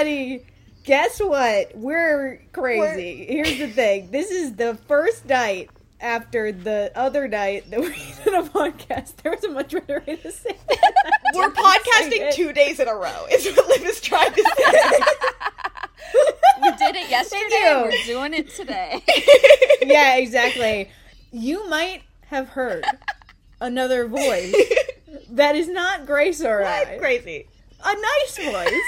everybody, guess what? We're crazy. Here's the thing. This is the first night after the other night that we did a podcast. There was a much better way to say it. We're podcasting it. two days in a row. Is what Liv is trying to say. We did it yesterday. you. We're doing it today. yeah, exactly. You might have heard another voice that is not Grace or I. Crazy. A nice voice.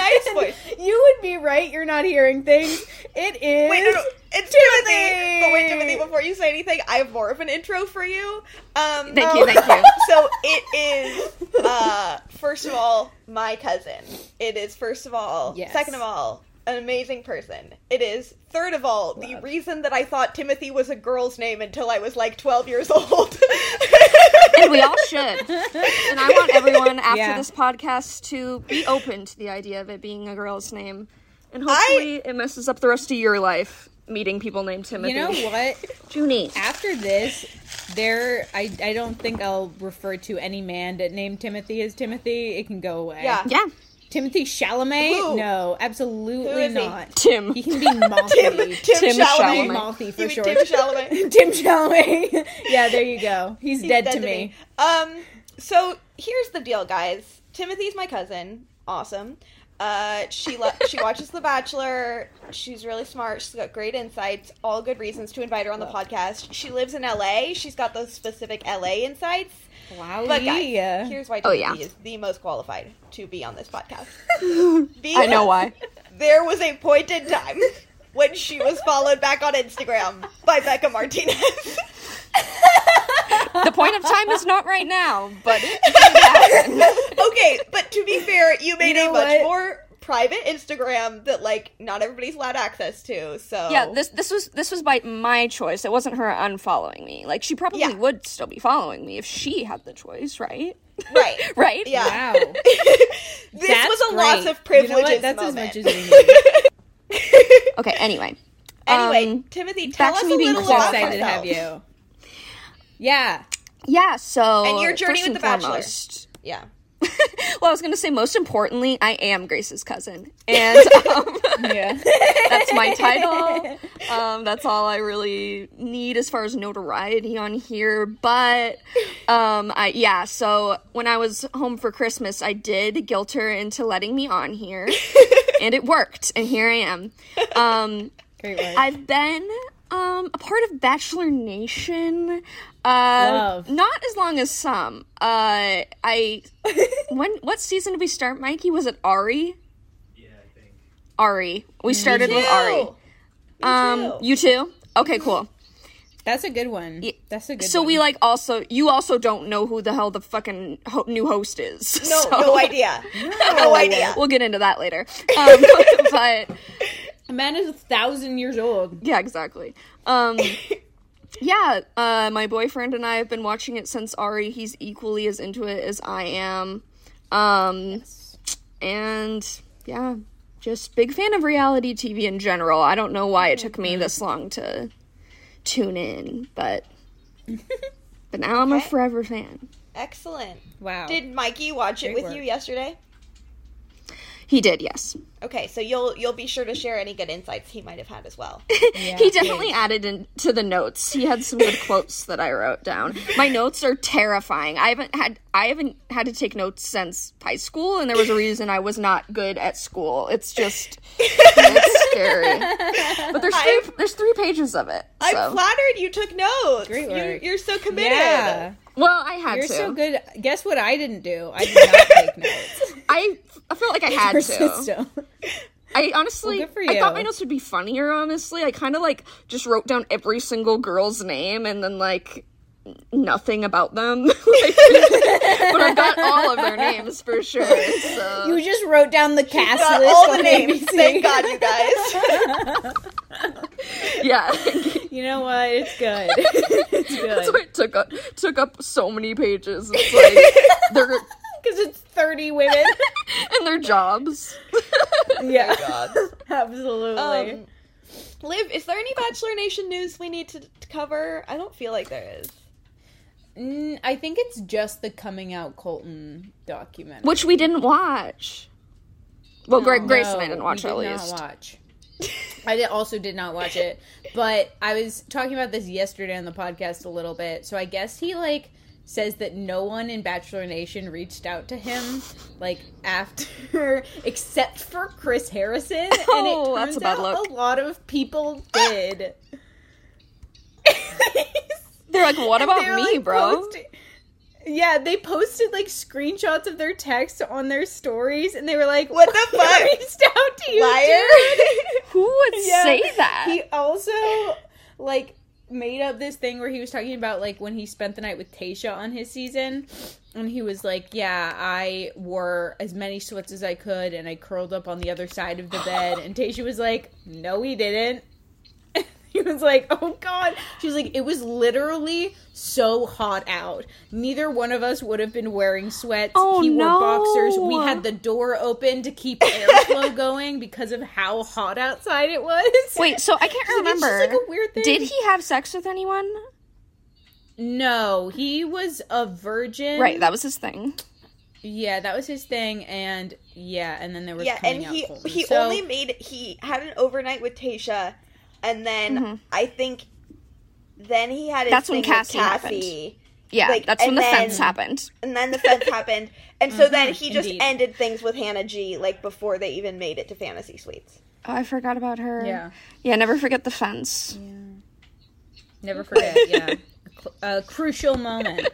A nice voice. You would be right. You're not hearing things. It is. Wait, no, no. It's Timothy. But wait, Timothy, before you say anything, I have more of an intro for you. Um, Thank you, thank you. so it is, uh, first of all, my cousin. It is, first of all, Yes. second of all, an amazing person. It is, third of all, the reason that I thought Timothy was a girl's name until I was like 12 years old. and we all should. And I want everyone after Yeah. this podcast to be open to the idea of it being a girl's name. And hopefully it messes up the rest of your life meeting people named Timothy. You know what? Junie. After this, there, I, I don't think I'll refer to any man that named Timothy as Timothy. It can go away. Yeah. Yeah. Timothy Chalamet? Who? No, Who absolutely is he? not. Tim. He can be Malthy. Tim, Tim, Tim Chalamet. Chalamet. Malthy You for mean. Tim Chalamet. Tim Chalamet. yeah, there you go. He's, He's dead, to me. Um, so here's the deal, guys. Timothy's my cousin. Awesome. Uh, she lo- she watches The Bachelor. She's really smart. She's got great insights. All good reasons to invite her on the podcast. She lives in LA. She's got those specific LA insights. Wow. But guys, here's why Oh, yeah. is the most qualified to be on this podcast. I know why. There was a point in time when she was followed back on Instagram by Bekah Martinez. The point of time is not right now, but it okay, but to be fair, you made You a much what? more private Instagram that like not everybody's allowed access to. So Yeah, this this was this was by my choice. It wasn't her unfollowing me. Like she probably Yeah. would still be following me if she had the choice, right? right. right? Yeah. Wow. This That's was a great. loss of You know privileges? That's moment. as much as we need. Okay. Anyway. anyway, Um, Timothy, tell back to us me a being little So about excited to have you. Yeah. Yeah. So And your journey first with and The Bachelor. Yeah. well, I was going to say most importantly, I am Grace's cousin, and um, Yeah. that's my title. Um, that's all I really need as far as notoriety on here. But um, I yeah. So when I was home for Christmas, I did guilt her into letting me on here, and it worked. And here I am. Um, Great work. I've been um, a part of Bachelor Nation. Uh, Love. not as long as some. Uh, I when what season did we start, Mikey? Was it Arie? Yeah, I think. Arie. We started with Arie. Ew. Um, too. you too. Okay, cool. That's a good one. That's a good So one. we like also you also don't know who the hell the fucking ho- new host is. No, so no idea. No idea. We'll get into that later. Um, but A man is a thousand years old. yeah, exactly. Um, yeah, uh, my boyfriend and I have been watching it since Arie. He's equally as into it as I am. Um, and yeah, just big fan of reality TV in general. I don't know why it took me this long to tune in, but but now I'm a forever fan. Excellent. Wow. Did Mikey watch it with work. you yesterday? He did, yes. Okay, so you'll you'll be sure to share any good insights he might have had as well. Yeah, he definitely please. added into the notes. He had some good quotes that I wrote down. My notes are terrifying. I haven't had I haven't had to take notes since high school, and there was a reason I was not good at school. It's just it's scary. But there's 3 I'm- there's three pages of it. I'm So. flattered you took notes. Great You, work. you're so committed. Yeah. well, I had You're to. so good. Guess what I didn't do? I did not take notes. I I felt like I had to. Persistent. I honestly, Well, good for I thought my notes would be funnier. Honestly, I kind of like just wrote down every single girl's name and then like n- nothing about them. Like, but I've got all of their names for sure. So You just wrote down the cast list all the names. ABC. Thank God, you guys. yeah, You know what? It's good. it's good. that's why good it took up took up so many pages. It's like they're because it's thirty women. and their jobs. yeah, God. absolutely. Um, Liv, is there any Bachelor Nation news we need to, to cover? I don't feel like there is. Mm, I think it's just the coming out Colton documentary. Which we didn't watch. Well, Gra- Grace and I didn't watch it at did least. Not watch. I did, also did not watch it, but I was talking about this yesterday on the podcast a little bit. So I guess he like says that no one in Bachelor Nation reached out to him like after except for Chris Harrison, and it Oh, turns that's a bad out look. a lot of people did. They're like, what about were, me, like, bro? posting- Yeah, they posted like screenshots of their text on their stories, and they were like, What the "We fuck? reached out to you, Liar. Who would Yeah. say that? He also like made up this thing where he was talking about like when he spent the night with Tayshia on his season, and he was like, "Yeah, I wore as many sweats as I could, and I curled up on the other side of the bed." And Tayshia was like, "No, he didn't." He was like, "Oh God!" She was like, "It was literally so hot out. Neither one of us would have been wearing sweats. Oh, he wore no. boxers. We had the door open to keep airflow going because of how hot outside it was." Wait, so I can't It's just, remember. like, a weird thing. Did he have sex with anyone? No, he was a virgin. Right, that was his thing. Yeah, that was his thing, and yeah, and then there was yeah, and out he he So- only made he had an overnight with Tayshia, and then Mhm. I think then he had his That's when thing with Cassie happened. Yeah, Like, that's when the then- fence happened. and then the fence happened, and so then Mhm, he just indeed. ended things with Hannah G like before they even made it to Fantasy Suites. Oh, I forgot about her. Yeah. Yeah, never forget the fence. Never forget, yeah. A, cl- a crucial moment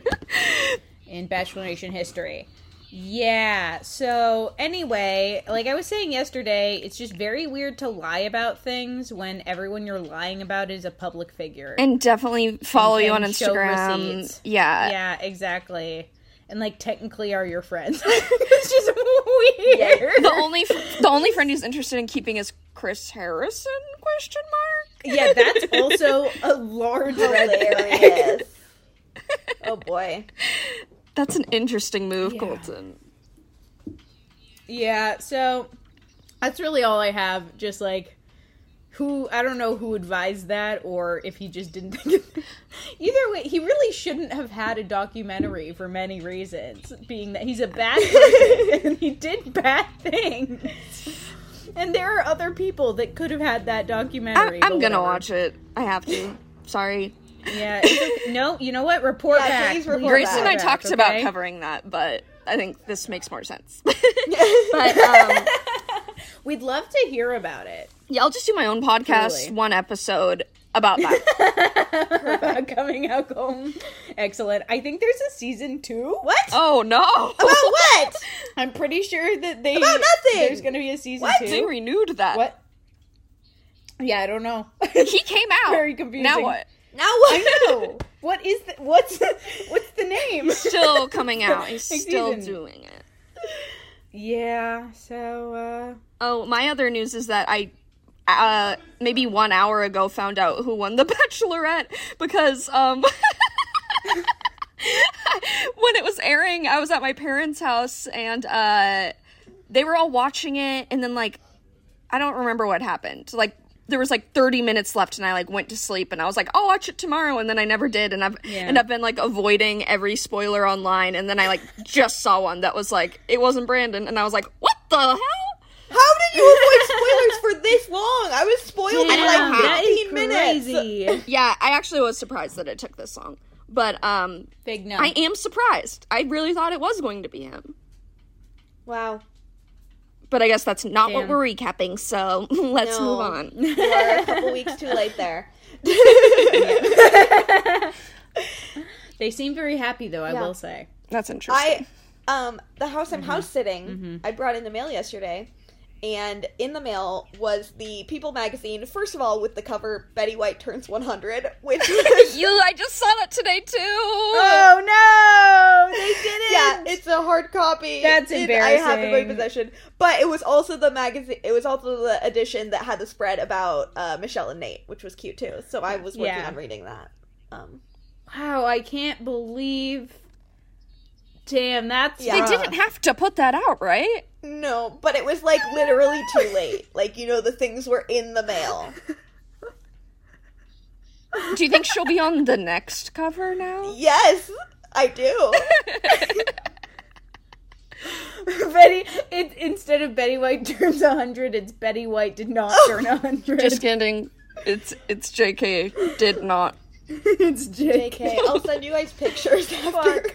in Bachelor Nation history. Yeah, so anyway, like I was saying yesterday, it's just very weird to lie about things when everyone you're lying about is a public figure. And definitely follow you on Instagram. Yeah. yeah, exactly. And like technically are your friends. it's just weird. The only the only friend who's interested in keeping is Chris Harrison? Question mark. Yeah, that's also a large red flag. Hilarious. oh boy. That's an interesting move, Yeah. Colton. Yeah, so that's really all I have. Just like who I don't know who advised that or if he just didn't think of Either way, he really shouldn't have had a documentary for many reasons, being that he's a bad person and he did bad things. And there are other people that could have had that documentary. I'm, I'm gonna watch it. I have to. Sorry. Yeah. it's okay. No, you know what? Report Yeah, back. please report Grace back. and I back, talked about covering that, but I think this makes more sense. but um, We'd love to hear about it. yeah, I'll just do my own podcast, Truly. one episode about that. about coming out home. Excellent. I think there's a season two. What? oh no! About what? I'm pretty sure that they About nothing! There's going to be a season What? two. They renewed that. What? Yeah, I don't know. He came out. Very confusing. Now what? Now what? I know. What is the what's what's the name? Still coming out. He's still doing it. Yeah. So. uh Oh, my other news is that I uh maybe 1 hour ago found out who won the bachelorette because um when it was airing, I was at my parents' house and uh they were all watching it and then like I don't remember what happened. Like there was like 30 minutes left and I like went to sleep and I was like, "I'll watch it tomorrow." And then I never did and I've Yeah. and I've been like avoiding every spoiler online and then I like just saw one that was like it wasn't Brandon and I was like, "What the hell?" How did you avoid spoilers for this long? I was spoiled in like that 15 minutes. Yeah, I actually was surprised that it took this long. But um Big no. I am surprised. I really thought it was going to be him. Wow. But I guess that's not what we're recapping, so let's No. move on. You are a couple weeks too late there. they seem very happy though. I Yeah. will say. That's interesting. I um the house Mm-hmm. I'm house sitting. I brought in the mail yesterday, and in the mail was the People magazine. First of all, with the cover Betty White turns 100, which was you I just saw that today too. Oh no! They did it. yeah, it's a hard copy. That's It- I have it in my possession, but it was also the magazine. It was also the edition that had the spread about uh, Michelle and Nayte, which was cute too. So I was working Yeah. on reading that. Um, wow. I can't believe. Damn, that's Yeah. They didn't have to put that out, right? No, but it was like literally too late. Like you know, the things were in the mail. Do you think she'll be on the next cover now? Yes, I do. Betty, it, instead of Betty White turns 100, it's Betty White did not oh. turn 100. Just kidding. It's it's JK did not. it's JK. Okay, I'll send you guys pictures after.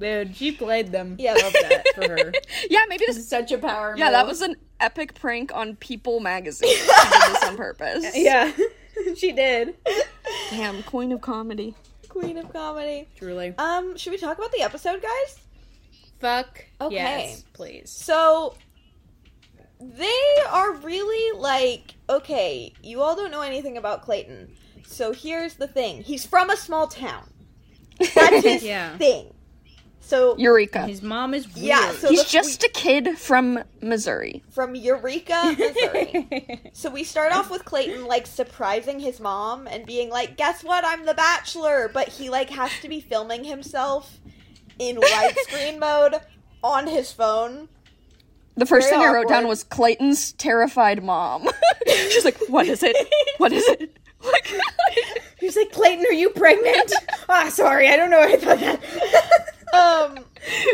Dude, she played them. Yeah. Love that for her. Yeah, maybe this is such a power move. Yeah, that was an epic prank on People magazine. She did this on purpose. Yeah, she did. Damn, queen of comedy. Queen of comedy. Truly. Um, should we talk about the episode, guys? Fuck. Okay. Yes, please. So they are really like, okay, you all don't know anything about Clayton. So here's the thing. He's from a small town. That's his Yeah. thing. So Eureka. His mom is weird. yeah, so He's the- just a kid from Missouri. from Eureka, Missouri. so we start off with Clayton like surprising his mom and being like, "Guess what? I'm the bachelor." But he like has to be filming himself in widescreen mode on his phone. The first Very thing I wrote down was Clayton's terrified mom. She's like, "What is it? What is it?" Like, He's like, Clayton, are you pregnant? Ah, sorry, I don't know. I thought that. Um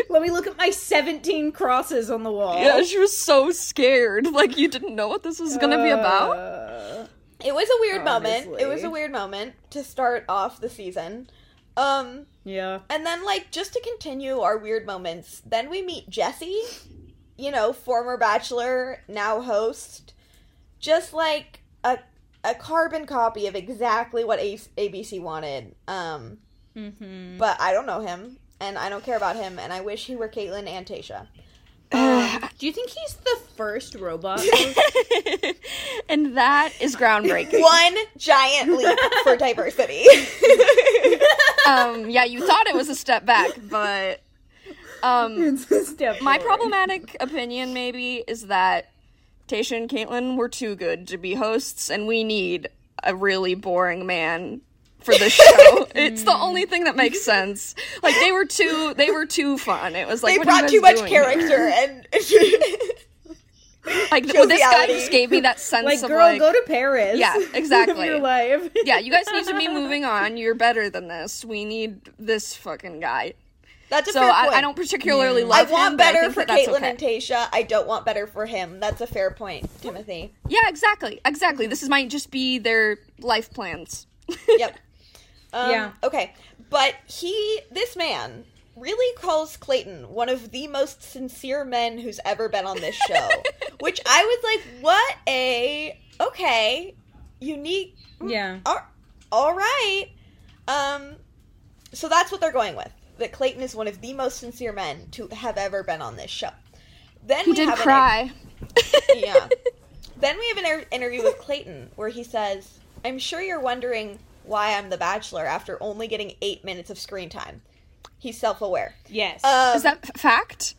Let me look at my 17 crosses on the wall. yeah, she was so scared. Like, you didn't know what this was gonna be about. Uh, It was a weird moment. It was a weird moment to start off the season. Um, yeah. and then like just to continue our weird moments, then we meet Jesse, you know, former bachelor, now host, just like a a carbon copy of exactly what A- ABC wanted. Um, Mm-hmm. but I don't know him, and I don't care about him, and I wish he were Kaitlyn and Tayshia. Do you think he's the first robot? and that is groundbreaking. One giant leap for diversity. um, yeah, you thought it was a step back, but um, it's a step my forward. problematic opinion maybe is that Tayshia and Kaitlyn were too good to be hosts, and we need a really boring man for this show. it's the only thing that makes sense. Like they were too, they were too fun. It was like they what are you brought too much doing here? character, and Like well, this guy just gave me that sense Like, of girl, like, go to Paris. Yeah, exactly. your life. yeah, you guys need to be moving on. You're better than this. We need this fucking guy. that's a So fair I, point. I don't particularly like I want him, but I better think for that that's okay. and Tayshia. I don't want better for him. That's a fair point, Timothy. Yeah, exactly, exactly. This is might just be their life plans. Yep. Um, Yeah. Okay, but he, this man, really calls Clayton one of the most sincere men who's ever been on this show. which I was like, what a okay, unique. Yeah. All, all right. Um, so that's what they're going with. That Clayton is one of the most sincere men to have ever been on this show. Then He we did have an- cry. yeah. Then we have an interview with Clayton where he says, I'm sure you're wondering why I'm the bachelor after only getting eight minutes of screen time. He's self aware. Yes. Um, Is that f- fact?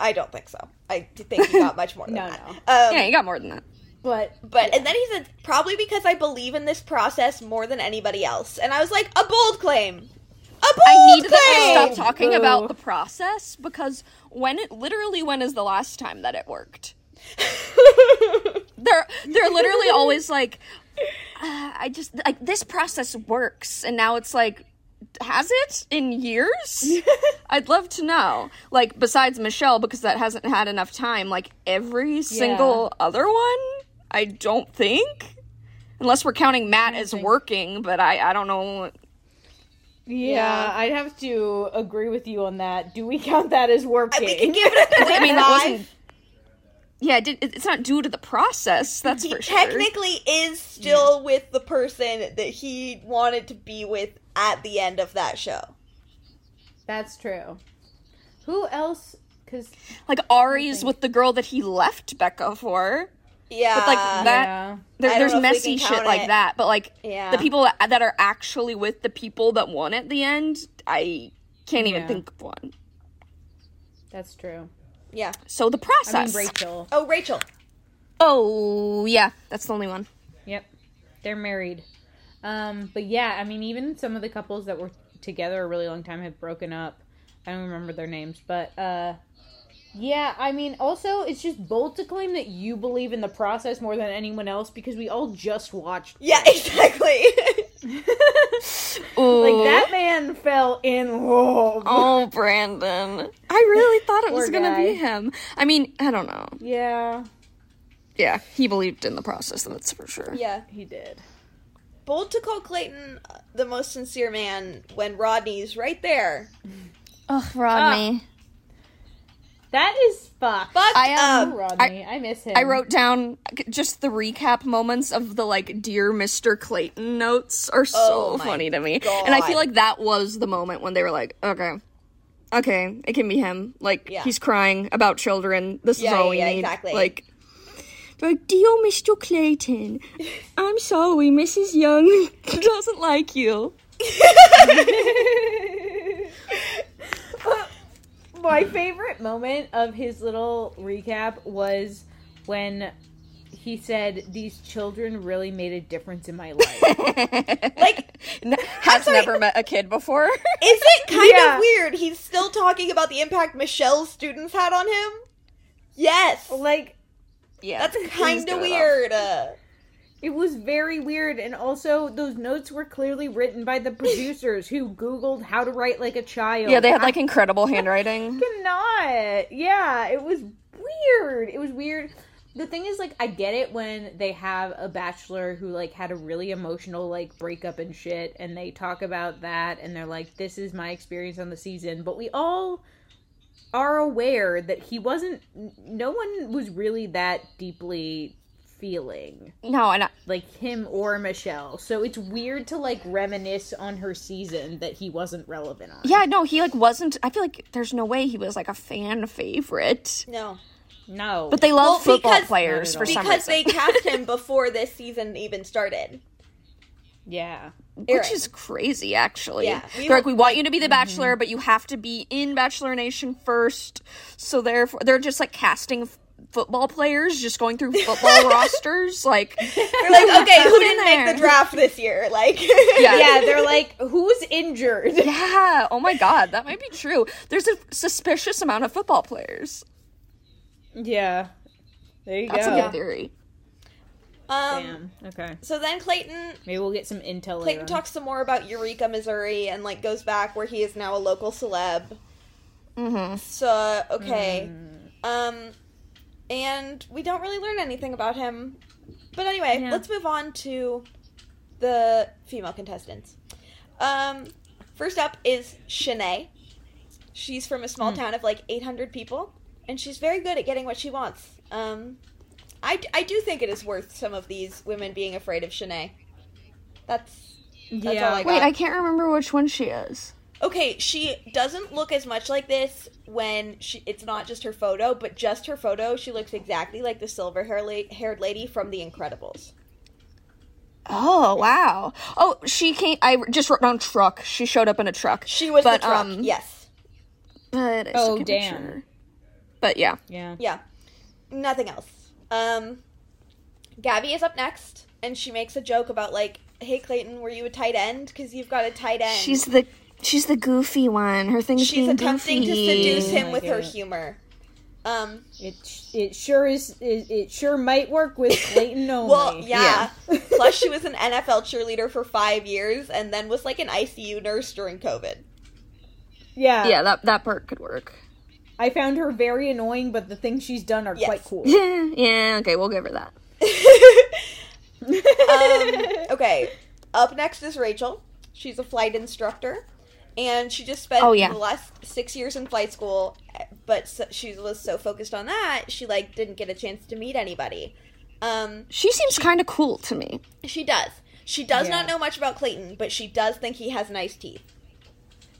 I don't think so. I think he got much more than No, that. no. Um, yeah, you got more than that. but But and then he said probably because I believe in this process more than anybody else, and I was like a bold claim, a bold I need them to claim. stop talking Boo. about the process because when it literally when is the last time that it worked? They're they're literally always like, uh, I just like this process works, and now it's like, has it in years? I'd love to know. Like besides Michelle, because that hasn't had enough time. Like every single other one, I don't think. Unless we're counting Matt as think- working, but I, I don't know. yeah, Yeah. I'd have to agree with you on that. Do we count that as working? we can give it a I mean, that five. wasn't. Yeah, it did, it's not due to the process. That's he for sure. technically is still with the person that he wanted to be with at the end of that show. That's true. Who else? Because Like Arie's with the girl that he left Becca for. Yeah, But, like, that- yeah, There, there's know if we messy shit count like it. that, but like Yeah. the people that, that are actually with the people that won at the end, I can't even Yeah. think of one. that's true. Yeah. So the process. I process. mean, Rachel. Oh, Rachel. oh yeah, that's the only one. Yep, they're married. Um, but yeah, I mean, even some of the couples that were together a really long time have broken up. I don't remember their names, but uh, Yeah, I mean, also, it's just bold to claim that you believe in the process more than anyone else because we all just watched. Yeah, exactly. Like, that man fell in love. Oh, Brandon. I really thought it was gonna be him. I mean, I don't know. Yeah, Yeah, he believed in the process, that's for sure. yeah. he did. Bold to call Clayton uh, the most sincere man when Rodney's right there. Ugh, Rodney. That is fucked. Fucked I, um, up. Rodney, I, miss him. I wrote down just the recap moments of the like "Dear Mr. Clayton" notes are so Oh funny to me, and I feel like that was the moment when they were like, "Okay, okay, it can be him. Like Yeah. he's crying about children. This is Yeah, all we yeah, need." exactly. Like, they're like, "Dear Mr. Clayton, I'm sorry, Mrs. Young doesn't like you." My favorite moment of his little recap was when he said, These children really made a difference in my life. Like, Has sorry. never met a kid before. is it kind Yeah. of weird? He's still talking about the impact Michelle's students had on him? Yes. like, yeah, That's kind of weird. Uh, It was very weird, and also those notes were clearly written by the producers who Googled how to write like a child. Yeah, they had like I incredible handwriting. cannot. Yeah, it was weird. It was weird. The thing is, like, I get it when they have a bachelor who like had a really emotional like breakup and shit, and they talk about that, and they're like, "This is my experience on the season," but we all are aware that he wasn't. No one was really that deeply feeling No, and I, like him or Michelle. So it's weird to like reminisce on her season that he wasn't relevant on. Yeah, no, he like wasn't. I feel like there's no way he was like a fan favorite. no. No. But they love Well, football because- players for at all. some Because reason, they cast him before this season even started. yeah. which Aaron. is crazy, actually. Yeah, we They're like, we want you to be the Bachelor, mm-hmm. but you have to be in Bachelor Nation first. So therefore, they're just like casting f- football players, just going through football rosters. Like, They're like, okay, who didn't make the draft this year? Like, Yeah. Yeah, they're like, who's injured? yeah, oh my god, that might be true. There's a suspicious amount of football players. Yeah. There you That's go. That's a good theory. um. Damn. Okay. So then Clayton Maybe we'll get some intel. Clayton on. talks some more about Eureka, Missouri, and like goes back where he is now a local celeb. Mm-hmm. So okay, Hmm. um, and we don't really learn anything about him. But anyway, Yeah. let's move on to the female contestants. Um, first up is Shanae. She's from a small Hmm. town of like 800 people, and she's very good at getting what she wants. Um, I, I do think it is worth some of these women being afraid of Shanae. That's that's Yeah. all I got. Wait, I can't remember which one she is. Okay, she doesn't look as much like this when she it's not just her photo, but just her photo, she looks exactly like the silver hair la- haired lady from The Incredibles. Oh wow! Oh, she came. I just wrote down truck. She showed up in a truck. She was But, the truck. um, yes. But I Oh, still can't be damn. sure. But yeah, Yeah. Yeah. Nothing else. Um Gabby is up next and she makes a joke about like, "Hey Clayton, were you a tight end cuz you've got a tight end." she's the she's the goofy one. Her thing's she's being attempting to seduce him I with get her humor. Um It it sure is. It, it sure might work with Clayton only. Well, yeah. Plus, she was an NFL cheerleader for five years, and then was like an ICU nurse during COVID. yeah. Yeah, that that part could work. I found her very annoying, but the things she's done are Yes. quite cool. yeah, okay, we'll give her that. um, okay, up next is Rachel. She's a flight instructor, and she just spent Oh, yeah. the last six years in flight school. But so, she was so focused on that, she like didn't get a chance to meet anybody. Um, She seems kind of cool to me. She does. She does Yeah. not know much about Clayton, but she does think he has nice teeth.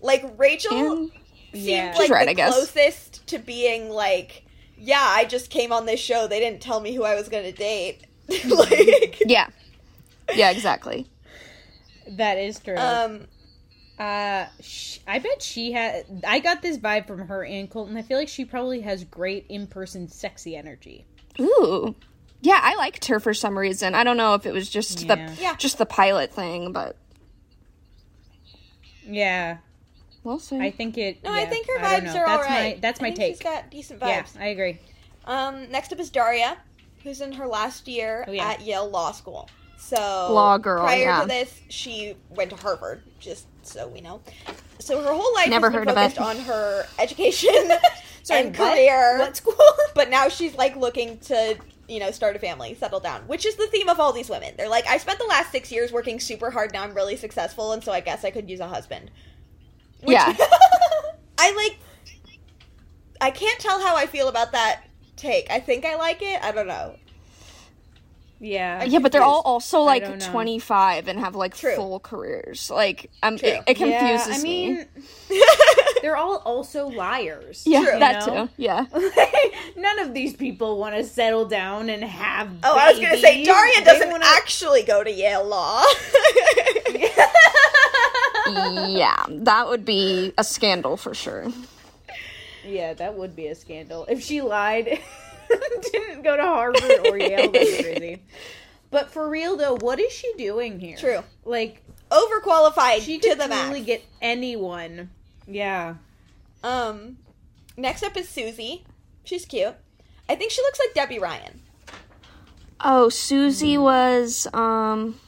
Like Rachel And seemed Yeah. like She's right, the I guess. closest to being like, yeah, I just came on this show. They didn't tell me who I was going to date. like, yeah, yeah, exactly. That is true. um, Uh, sh- I bet she had. I got this vibe from her and Colton. I feel like she probably has great in person sexy energy. Ooh, yeah, I liked her for some reason. I don't know if it was just Yeah. the Yeah. just the pilot thing, but Yeah, we'll see. I think it. No, yeah, I think her vibes are that's alright. My, that's I my think take. She's got decent yeah, vibes. I agree. Um, next up is Daria, who's in her last year Oh, yeah. at Yale Law School. So Law girl, Prior yeah. to this, she went to Harvard, just so we know. So her whole life Never has been heard of it. focused on her education Sorry, and what? career. What school? But now she's like looking to, you know, start a family, settle down, which is the theme of all these women. They're like, I spent the last six years working super hard. Now I'm really successful, and so I guess I could use a husband. Which- Yeah. I like. I can't tell how I feel about that take. I think I like it. I don't know. Yeah. yeah, but they're all also like 25 and have like True. full careers. Like, um, True. it, it confuses yeah, I me. mean, they're all also liars. Yeah, True. that know? too. Yeah. None of these people want to settle down and have. Oh, I was gonna say. Daria doesn't wanna- actually go to Yale Law. yeah, that would be a scandal for sure. Yeah, that would be a scandal if she lied. Didn't go to Harvard or Yale. That's crazy. But for real though, what is she doing here? True. Like Overqualified she to could the totally max. get anyone. Yeah. Um, next up is Susie. She's cute. I think she looks like Debby Ryan. Oh, Susie was um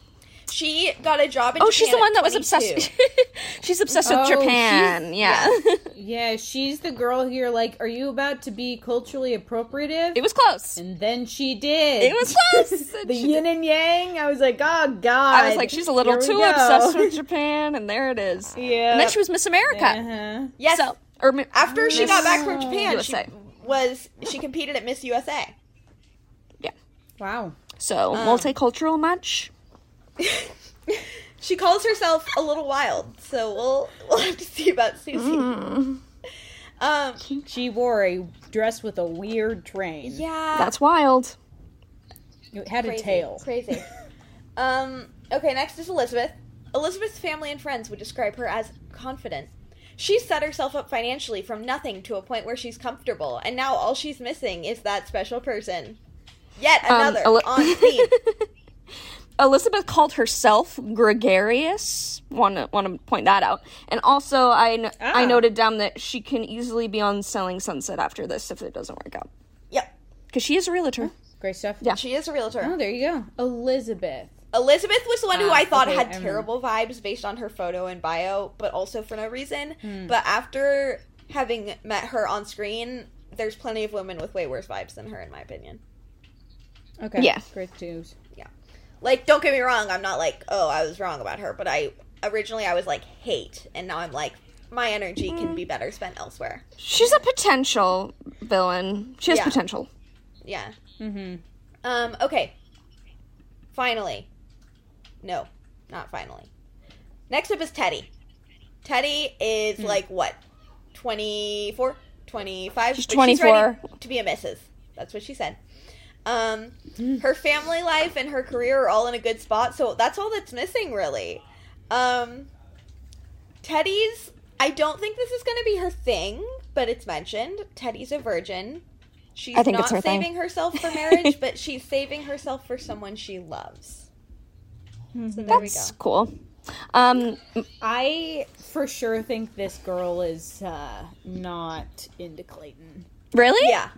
She got a job in Japan. Oh, Japan she's the one that was 22. obsessed. she's obsessed with Oh, Japan. Yeah. Yeah, she's the girl here. like, are you about to be culturally appropriative? it was close. and then she did. It was close. the She- yin and yang. I was like, oh god. I was like, she's a little too go. obsessed with Japan, and there it is. Yeah. And then she was Miss America. Uh-huh. Yes. So, or Mi- After she got back from Japan, USA. she was she competed at Miss USA. Yeah. Wow. So Um, multicultural much? She calls herself a little wild, so we'll we'll have to see about Susie. Mm. Um, She wore a dress with a weird train. yeah, That's wild. It had crazy, a tail. Crazy. um, okay, next is Elizabeth. Elizabeth's family and friends would describe her as confident. She set herself up financially from nothing to a point where she's comfortable, and now all she's missing is that special person. Yet Um, another on theme. Elizabeth called herself gregarious. Want to want to point that out. And also, I n- I Ah. noted down that she can easily be on Selling Sunset after this if it doesn't work out. Yep, Because she is a realtor. Great stuff. Yeah. she is a realtor. Oh, there you go. Elizabeth. Elizabeth was the one who Ah, I thought okay, had I terrible vibes based on her photo and bio, but also for no reason. Hmm. But after having met her on screen, there's plenty of women with way worse vibes than her, in my opinion. Okay. Yeah. Great news. Like, don't get me wrong, I'm not like, oh, I was wrong about her, but I originally I was like hate, and now I'm like, my energy can be better spent elsewhere. She's a potential villain. She has Yeah. potential. Yeah. Mm-hmm. Um. Okay. Finally. No, not finally. Next up is Teddi. Teddi is Hmm. like what? 24? 25? She's But 24. ready to be a missus. That's what she said. Um, Hmm. her family life and her career are all in a good spot, so that's all that's missing, really. Um, Teddi's. I don't think this is going to be her thing, but it's mentioned. Teddi's a virgin. She's I think not it's her thing. saving herself for marriage, but she's saving herself for someone she loves. So there That's cool. Um, I for sure think this girl is uh, not into Clayton. really? Yeah.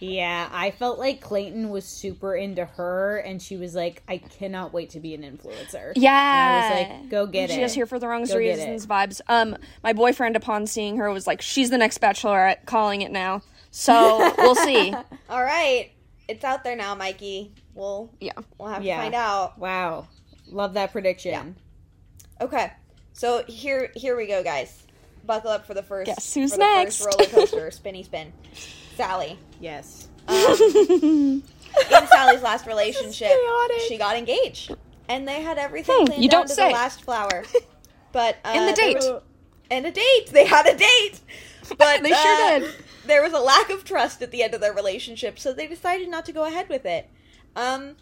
Yeah, I felt like Clayton was super into her, and she was like, "I cannot wait to be an influencer." Yeah. And I was like, "Go get She's it." She's here for the wrong Go reasons. Vibes. Um, my boyfriend, upon seeing her, was like, "She's the next Bachelorette." Calling it now. So we'll see. All right. It's out there now, Mikey. We'll Yeah. we'll have Yeah. to find out. Wow, love that prediction. Okay. So here here we go, guys. Buckle up for the first Guess who's for the next? first roller coaster, spinny spin. Sallie. Yes. Um, in Sallie's last relationship, she got engaged, and they had everything Hmm, planned you down don't to say. the last flower. But uh, And the date. was- and a date. They had a date. But They sure uh, did. There was a lack of trust at the end of their relationship, so they decided not to go ahead with it. Um,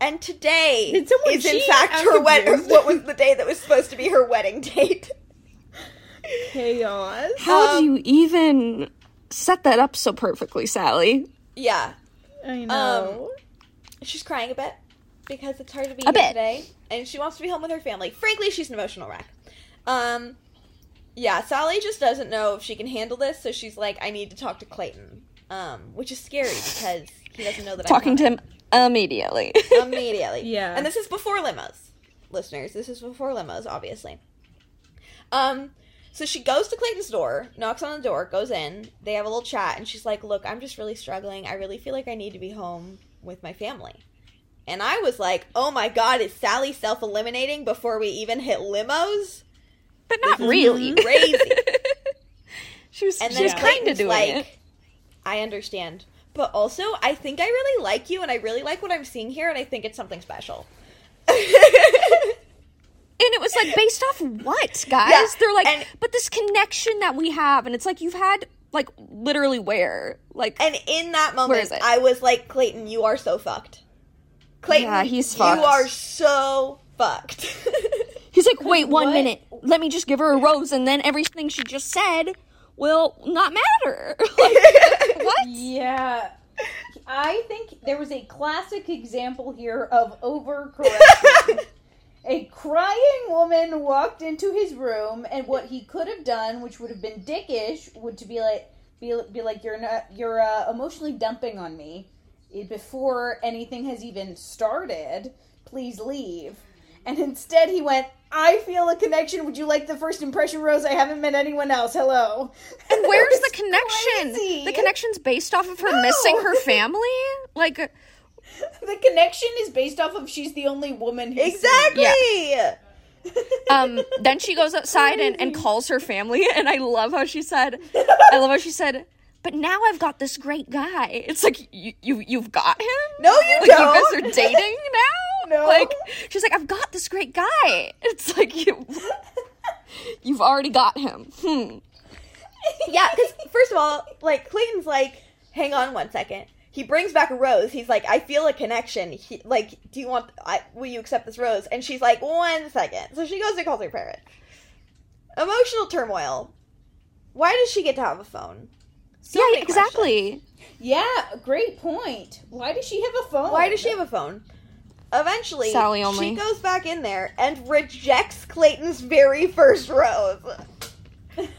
and today Did someone is in fact I'm her wedding. confused. What was the day that was supposed to be her wedding date? Chaos. How Um, do you even set that up so perfectly, Sallie? yeah, I know. she's crying a bit because it's hard to be A here bit. today, and she wants to be home with her family. Frankly, she's an emotional wreck. Um, yeah, Sallie just doesn't know if she can handle this, so she's like, I need to talk to Clayton. Um, which is scary because he doesn't know that Talking I'm talking to him immediately. immediately. Yeah. And this is before limos. Listeners, this is before limos, obviously. Um, so she goes to Clayton's door, knocks on the door, goes in. They have a little chat, and she's like, "Look, I'm just really struggling. I really feel like I need to be home with my family." And I was like, "Oh my god, is Sallie self-eliminating before we even hit limos?" but not really. crazy. she was, And she was kind of doing like, it. "I understand, but also I think I really like you, and I really like what I'm seeing here, and I think it's something special." And it was like based off what, guys? Yeah, They're like, and- but this connection that we have, and it's like you've had like literally where, like, And in that moment, is it? I was like, Clayton, you are so fucked. Clayton, Yeah, he's You are so fucked. he's like, wait one what- minute, let me just give her a rose, and then everything she just said will not matter. like, what? Yeah. I think there was a classic example here of overcorrection. A crying woman walked into his room, and what he could have done, which would have been dickish, would to be like, be, be like, you're not, you're uh, emotionally dumping on me before anything has even started. Please leave. And instead, he went, I feel a connection. Would you like the first impression rose? I haven't met anyone else. Hello. And where's the connection? crazy. The connection's based off of her No. missing her family? Like, The connection is based off of she's the only woman who's exactly. um, then she goes outside and, and calls her family, and I love how she said, I love how she said, but now I've got this great guy. It's like, you, you, you've got him? No, you Like, don't. you guys are dating now? No. Like, she's like, I've got this great guy. It's like, you, you've already got him. Hmm. yeah, because first of all, like Clayton's like, hang on one second. He brings back a rose. He's like, I feel a connection. He, like, do you want? I, will you accept this rose? And she's like, one second. So she goes and calls her parent. Emotional turmoil. Why does she get to have a phone? So yeah, many questions. exactly. Yeah, great point. Why does she have a phone? Why does she have a phone? Eventually, Sallie only. she goes back in there and rejects Clayton's very first rose.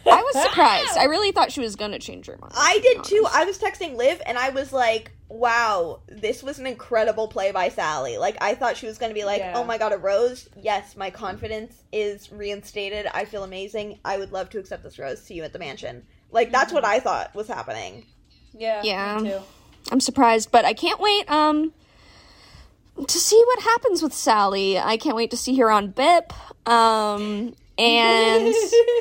I was surprised. I really thought she was going to change her mind. I did too. I was texting Liv and I was like, wow, this was an incredible play by Sallie. Like, I thought she was going to be like, Yeah. oh my god, a rose? Yes, my confidence is reinstated. I feel amazing. I would love to accept this rose. See you at the mansion. Like, that's what I thought was happening. Yeah. Yeah. Me too. I'm surprised, but I can't wait um to see what happens with Sallie. I can't wait to see her on BIP. Um and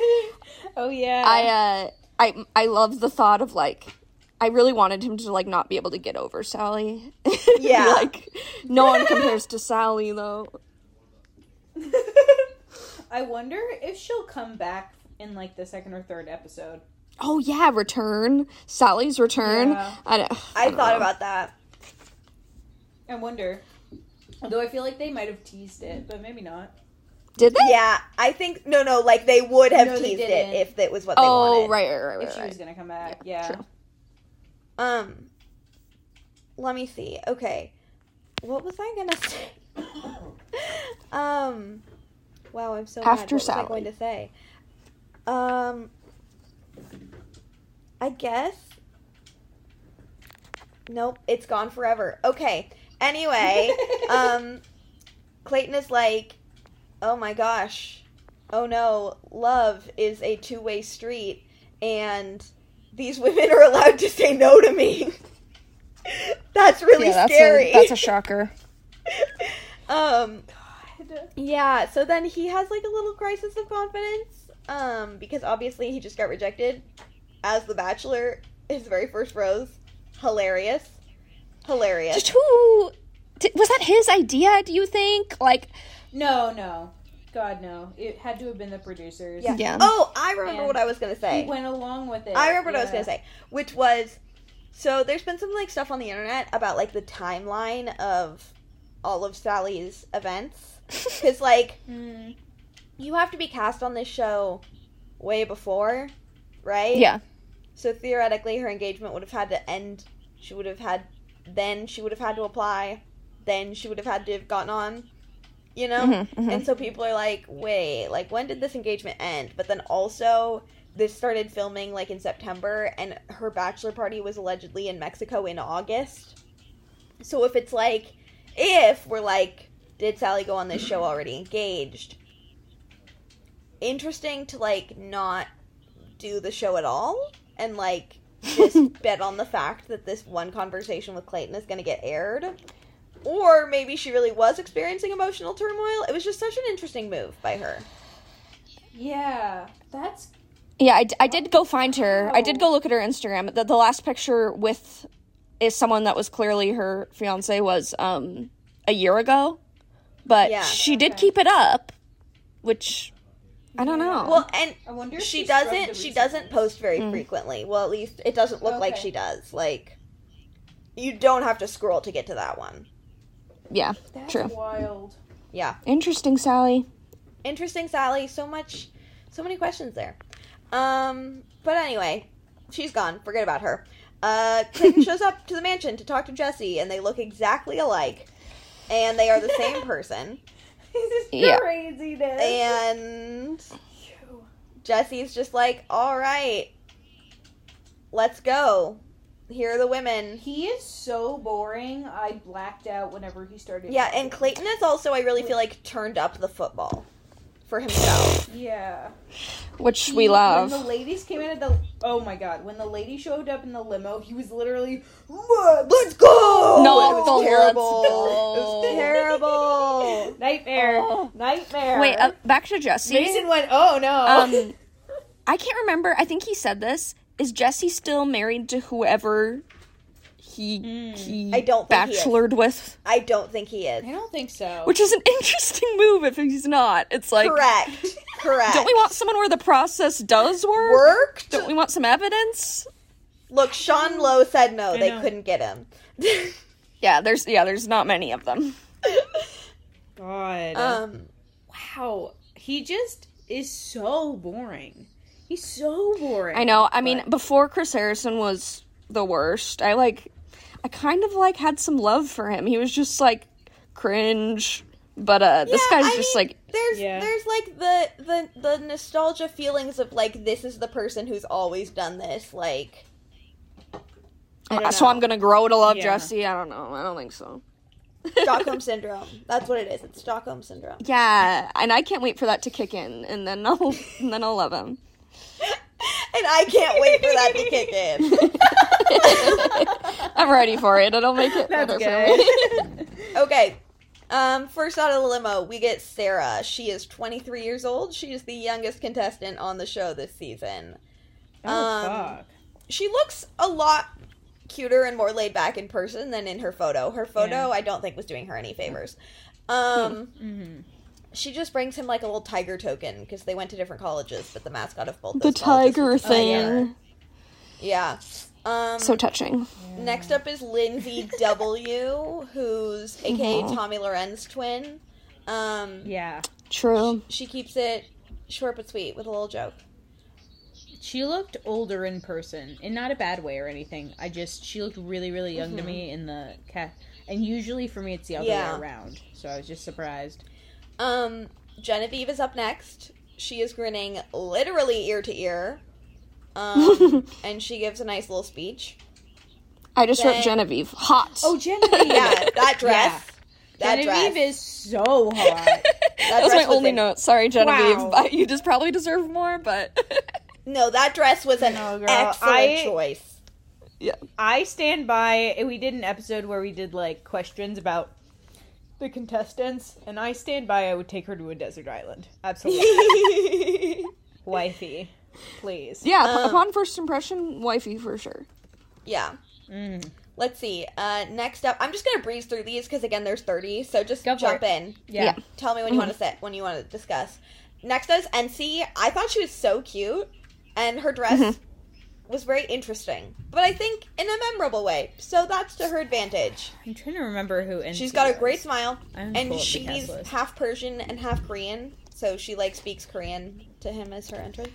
oh yeah. I uh I I love the thought of like I really wanted him to like not be able to get over Sallie. Yeah. like no one compares to Sallie though. I wonder if she'll come back in like the second or third episode. Oh yeah, return. Sallie's return. Yeah. I, don't- I don't thought know. about that. I wonder. Although I feel like they might have teased it, but maybe not. Did they? Yeah, I think, no, no, like, they would have No, teased it if it was what they Oh, wanted. right, right, right, right. If she right. was gonna come back, yeah. True. Um, let me see. Okay, what was I gonna say? um, wow, I'm so mad. After What was I Sallie. going to say? Um, I guess. Nope, it's gone forever. Okay. Anyway, um, Clayton is like, oh my gosh, oh no, love is a two way street, and these women are allowed to say no to me. that's really yeah, that's scary. a that's a shocker. um, yeah. So then he has like a little crisis of confidence, um, because obviously he just got rejected as the Bachelor, his very first rose. Hilarious, hilarious. Just who was that his idea? Do you think? Like, No, no. God no. It had to have been the producers. Yeah. Yeah. Oh, I remember And what I was gonna say. He went along with it. I remember what I was gonna say, which was so there's been some like stuff on the internet about like the timeline of all of Sallie's events because like Mm. you have to be cast on this show way before, right? yeah. So theoretically, her engagement would have had to end. She would have had then she would have had to apply, then she would have had to have gotten on. You know? Mhm, mhm. And so people are like, wait, like when did this engagement end? But then also this started filming like in September and her bachelor party was allegedly in Mexico in August. So if it's like if we're like did Sallie go on this show already engaged? Interesting to like not do the show at all and like just bet on the fact that this one conversation with Clayton is going to get aired. Or maybe she really was experiencing emotional turmoil. It was just such an interesting move by her. Yeah, that's Yeah, I did go find her. I did go look at her Instagram. The, the last picture with is someone that was clearly her fiance was um a year ago, but Yeah. she did keep it up, which I don't know. Well, and I wonder if she she doesn't she doesn't post very Mm. frequently. Well, at least it doesn't look like she does. Like you don't have to scroll to get to that one. Yeah, That's true. wild. Yeah. Interesting, Sallie. Interesting, Sallie. So much so many questions there. Um, but anyway, she's gone. Forget about her. Uh, Clayton shows up to the mansion to talk to Jesse, and they look exactly alike, and they are the same person. This is Yeah. craziness. And Jesse's just like, "All right, let's go. Here are the women." he is so boring. I blacked out whenever he started. Yeah, and. Clayton is also, I really feel like, turned up the football for himself. Yeah. Which He- we love. When the ladies came in at the oh my god, when the lady showed up in the limo, he was literally let's go! No, it the was let's terrible. go. It was terrible. nightmare, Oh. nightmare. Wait, uh, back to Jesse. Mason went, oh no. um, I can't remember. I think he said this. Is Jesse still married to whoever he he I don't think he bachelored with? I don't think he is. I don't think so. Which is an interesting move if he's not. It's like, Correct. Correct. don't we want someone where the process does work? worked? Don't we want some evidence? Look, Sean Lowe said no. I They know. couldn't get him. Yeah, there's yeah, there's not many of them. God. um, wow. He just is so boring. He's so boring. I know. I mean, But- before Chris Harrison was the worst, I like I kind of like had some love for him. He was just like cringe, but uh this guy's I just mean, like there's Yeah. there's like the the the nostalgia feelings of like this is the person who's always done this. Like, I don't so. I'm going to grow to love Yeah. Jesse. I don't know. I don't think so. Stockholm syndrome. That's what it is. It's Stockholm syndrome. Yeah, and I can't wait for that to kick in and then I'll and then I'll love him. And I can't wait for that to kick in. I'm ready for it. It'll make it That's better for me. Okay. Um, first out of the limo, we get Sarah. She is 23 years old. She is the youngest contestant on the show this season. oh Um, fuck. She looks a lot cuter and more laid back in person than in her photo. Her photo, Yeah. I don't think, was doing her any favors. Um, hmm she just brings him like a little tiger token because they went to different colleges, but the mascot of both The those tiger was a tiger. thing. Yeah. Um, So touching. Next up is Lindsay W, who's aka Aw. Tommy Lorenz twin. Um, Yeah. True. she keeps it short but sweet with a little joke. She looked older in person, in not a bad way or anything. I just she looked really, really young to me in the cat. And usually for me, it's the other Yeah. way around. So I was just surprised. Um, Genevieve is up next. She is grinning literally ear to ear. Um, and she gives a nice little speech. I just Then- wrote Genevieve. Hot. Oh, Genevieve. Yeah, that dress. Yeah. That Genevieve dress. is so hot. that was my was only in- note. Sorry, Genevieve. Wow. You just probably deserve more, but No, that dress was an No, girl, excellent I- choice. yeah. I stand by. We did an episode where we did like questions about the contestants, and I stand by. I would take her to a desert island. Absolutely, wifey, please. Yeah, Um, upon first impression, wifey for sure. yeah. Mm. Let's see. Uh, next up, I'm just gonna breeze through these because again, there's 30, so just Go jump in. Yeah. Yeah. Tell me when you want to sit, when you want to discuss. Next is Ency. I thought she was so cute, and her dress Mhm. Was very interesting, but I think in a memorable way. So that's to her advantage. I'm trying to remember who. Ency She's got a great smile, I'm and pull up the she's half Persian and half Korean, so she like speaks Korean to him as her entrance.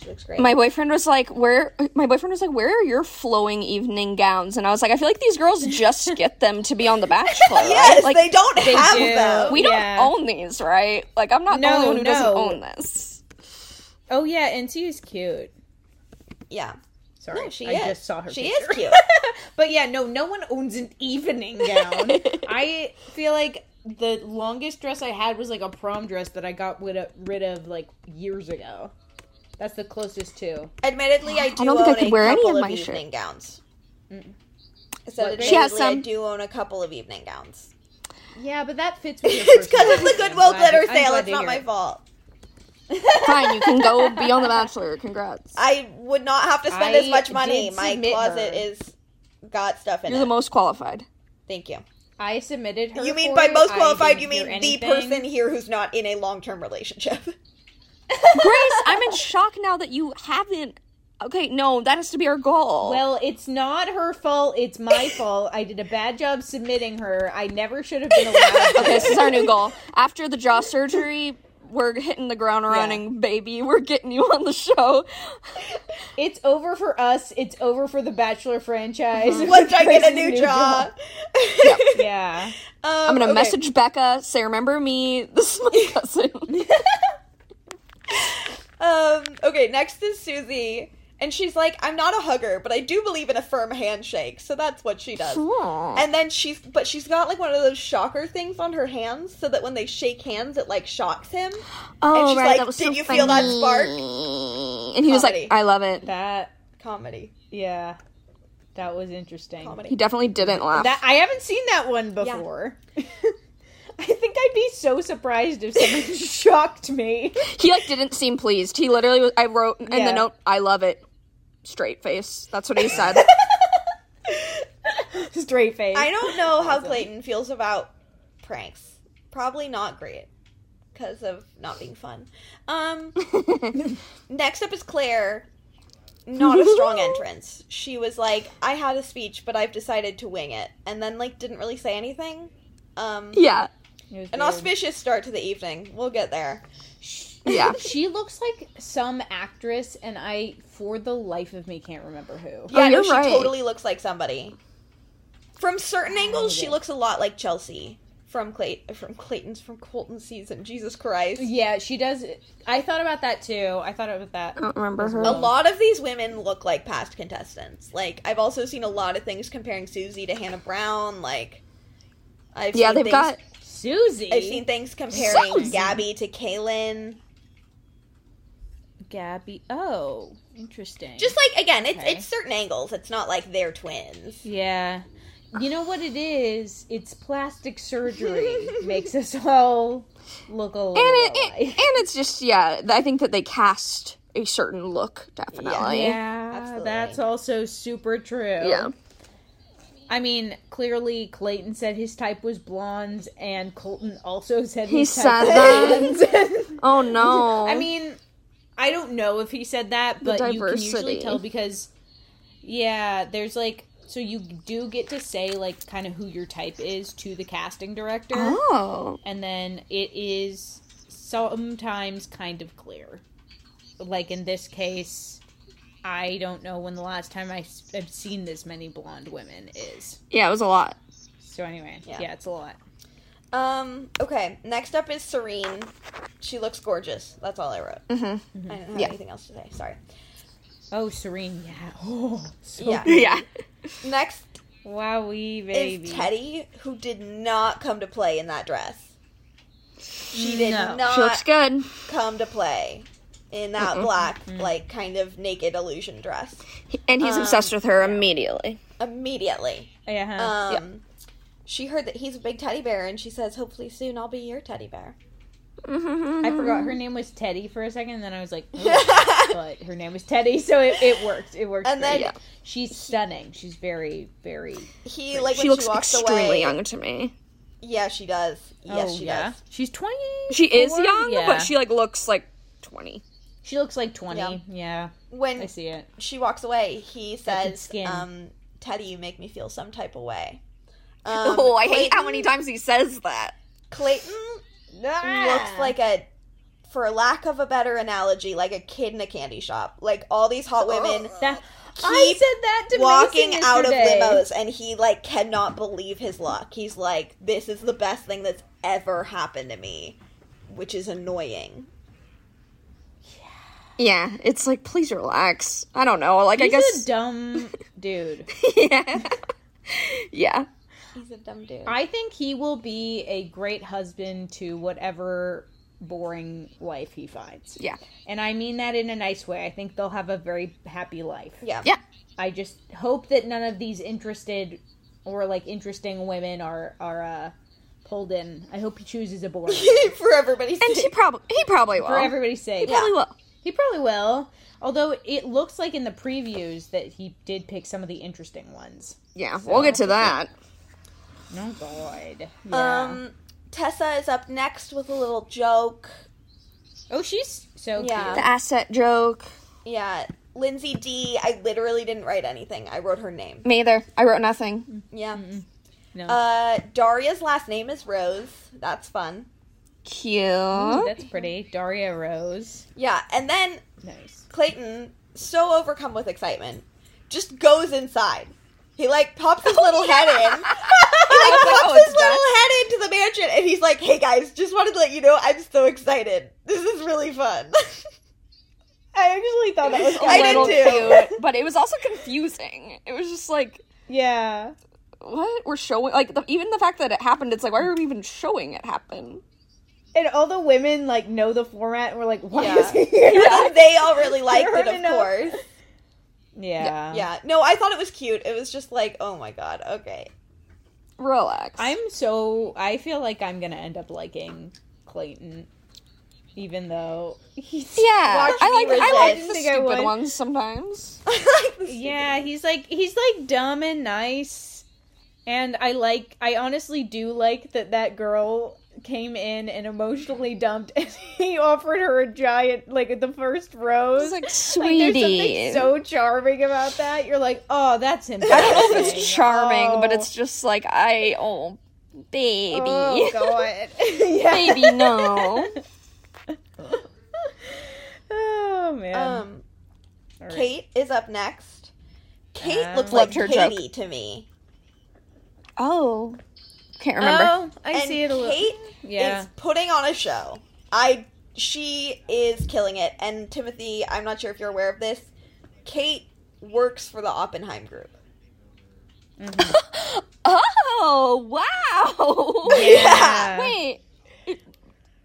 She looks great. My boyfriend was like, "Where?" My boyfriend was like, "Where are your flowing evening gowns?" And I was like, "I feel like these girls just get them to be on The Bachelor. right? yes, Like they don't They have do. them. we don't Yeah. own these, right? Like I'm not the only one who doesn't own this." Oh yeah, and is cute. Yeah. Sorry, No, she I is. just saw her. She picture. is cute. but yeah, no, no one owns an evening gown. I feel like the longest dress I had was like a prom dress that I got rid of, rid of like years ago. That's the closest to. Admittedly, I do don't think I could a wear any of of my shit. evening gowns. Mm. So What- admittedly, She has some. I do own a couple of evening gowns. Yeah, but that fits with your it's because of the personality. Goodwill I'm glitter sale. It's not my it. fault. Fine, you can go be on The Bachelor. Congrats. I would not have to spend I as much money. My closet her. is got stuff in You're it. the most qualified. Thank you. I submitted her. You mean for by it. most qualified, you mean the person here who's not in a long term relationship. Grace, I'm in shock now that you haven't. Okay, no, that has to be our goal. Well, it's not her fault. It's my fault. I did a bad job submitting her. I never should have been allowed. okay, this is our new goal. After the jaw surgery, we're hitting the ground running, baby. We're getting you on the show. It's over for us. It's over for the Bachelor franchise. Once I get a Grace's new jaw. Yeah. Um, I'm gonna okay. message Bekah, say, remember me? This is my cousin. Um, okay, next is Susie. And she's like, I'm not a hugger, but I do believe in a firm handshake. So that's what she does. Aw. And then she's, but she's got like one of those shocker things on her hands so that when they shake hands, it like shocks him. oh, she's right, like, that was "Did so you feel that funny." spark? And he was like, I love it. That Comedy. yeah. That was interesting. Comedy. He definitely didn't laugh. That I haven't seen that one before. I think I'd be so surprised if someone shocked me. he like didn't seem pleased. He literally was, I wrote in Yeah. the note, I love it. Straight face. That's what he said. Straight face. I don't know how Clayton feels about pranks. Probably not great because of not being fun. Um, next up is Claire. Not a strong entrance. She was like, "I had a speech, but I've decided to wing it," and then like didn't really say anything. Um, yeah. An weird. auspicious start to the evening. We'll get there. Yeah. She looks like some actress, and I, for the life of me, can't remember who. Oh, Yeah, no, you're she right. totally looks like somebody. From certain angles, she looks a lot like Chelsea from Clay from Clayton's from Colton season. Jesus Christ. Yeah, she does. I thought about that too. I thought about that. I don't remember her. A lot of these women look like past contestants. Like I've also seen a lot of things comparing Susie to Hannah Brown. Like I've Yeah, seen they've things, got Susie. I've seen things comparing Susie. Gabby to Kaitlyn. Gabby. Oh, interesting. Just like again, it's Okay. it's certain angles. It's not like they're twins. yeah. You know what it is? It's plastic surgery makes us all look a little and it, alike. it- and it's just yeah. I think that they cast a certain look definitely. yeah, Absolutely. that's also super true. Yeah. I mean, clearly Clayton said his type was blondes, and Colton also said He his said type that? blondes. Oh no. I mean, I don't know if he said that, The but you can usually diversity. tell because, yeah, there's like, so you do get to say like kind of who your type is to the casting director, oh. and then it is sometimes kind of clear. Like in this case, I don't know when the last time I've seen this many blonde women is. Yeah, it was a lot. So anyway, Yeah. yeah, it's a lot. Um. Okay. Next up is Serene. She looks gorgeous. That's all I wrote. hmm I don't have Yeah. anything else to say. Sorry. Oh, Serene, yeah. Oh, so Yeah. Yeah. Next Wowie, baby. is Teddi, who did not come to play in that dress. She did No. not She looks good. come to play in that black, like kind of naked illusion dress. And he's Um, obsessed with her immediately. Immediately. Yeah. Um, She heard that he's a big teddy bear, and she says, "Hopefully soon I'll be your teddy bear." I forgot her name was Teddi for a second, and then I was like, "Oh," but her name was Teddi, so it, it worked. It worked. And then. Yeah. she's stunning. She's very, very. he like She when looks she walks extremely away. young to me. Yeah, she does. Yes, oh, she yeah. does. She's twenty. She is young, Yeah. but she like looks like 20. She looks like twenty. Yeah. Yeah, When I see it. she walks away, he says, um, "Teddi, you make me feel some type of way." Um, oh, I hate how many times he says that. Clayton looks like a for lack of a better analogy, like a kid in a candy shop. Like all these hot women That I said that to walking Mason out of limos and he like cannot believe his luck. He's like, This is the best thing that's ever happened to me. Which is annoying. Yeah, yeah it's like please relax. I don't know. Like He's I guess a dumb dude. yeah. yeah. He's a dumb dude. I think he will be a great husband to whatever boring wife he finds. Yeah. And I mean that in a nice way. I think they'll have a very happy life. yeah. Yeah. I just hope that none of these interested or like interesting women are are uh pulled in. I hope he chooses a boring For everybody's And he sake. probably he probably will. for everybody's sake. He probably will. He probably will. Although it looks like in the previews that he did pick some of the interesting ones. Yeah, we'll get to that. Oh god. Yeah. Um Tessa is up next with a little joke. oh, she's so Yeah. The asset joke. Yeah. Lindsay D, I literally didn't write anything. I wrote her name. Me either. I wrote nothing. Yeah. cute. No. Uh Daria's last name is Rose. That's fun. Cute. Ooh, that's pretty. Daria Rose. Yeah, and then Nice. Clayton, so overcome with excitement, just goes inside. He like pops his oh, little head in. He like Oh, pops it's his little head into the mansion, and he's like, "Hey guys, just wanted to let you know I'm so excited. This is really fun." I actually thought that was A I did little too. cute, but it was also confusing. It was just like, Yeah. what we're showing? Like the, even the fact that it happened, it's like, why are we even showing it happen? And all the women like know the format and we're like, why Yeah. is he here? they all really liked it, of enough. course. Yeah. Yeah, no, I thought it was cute. It was just like, oh my god, okay. Relax. I'm so I feel like I'm gonna end up liking Clayton. Even though he's yeah, I like me I like the stupid ones sometimes. Like this. Yeah, he's like he's like dumb and nice. And I like I honestly do like that that girl came in and emotionally dumped and he offered her a giant like the first rose. It's like, Like, sweetie. there's something so charming about that. You're like, oh, that's him. I don't know if it's charming, but it's just like I oh baby, Oh god. yeah. baby no. oh man. Um, All right. Kate is up next. Kate Um, looks like Loved her joke. Katie to me. Oh, can't remember. Oh, I and see it a little. Kate yeah. is putting on a show. I she is killing it. And Timothy, I'm not sure if you're aware of this. Kate works for the Oppenheim group. Mm-hmm. oh wow. Yeah. Wait,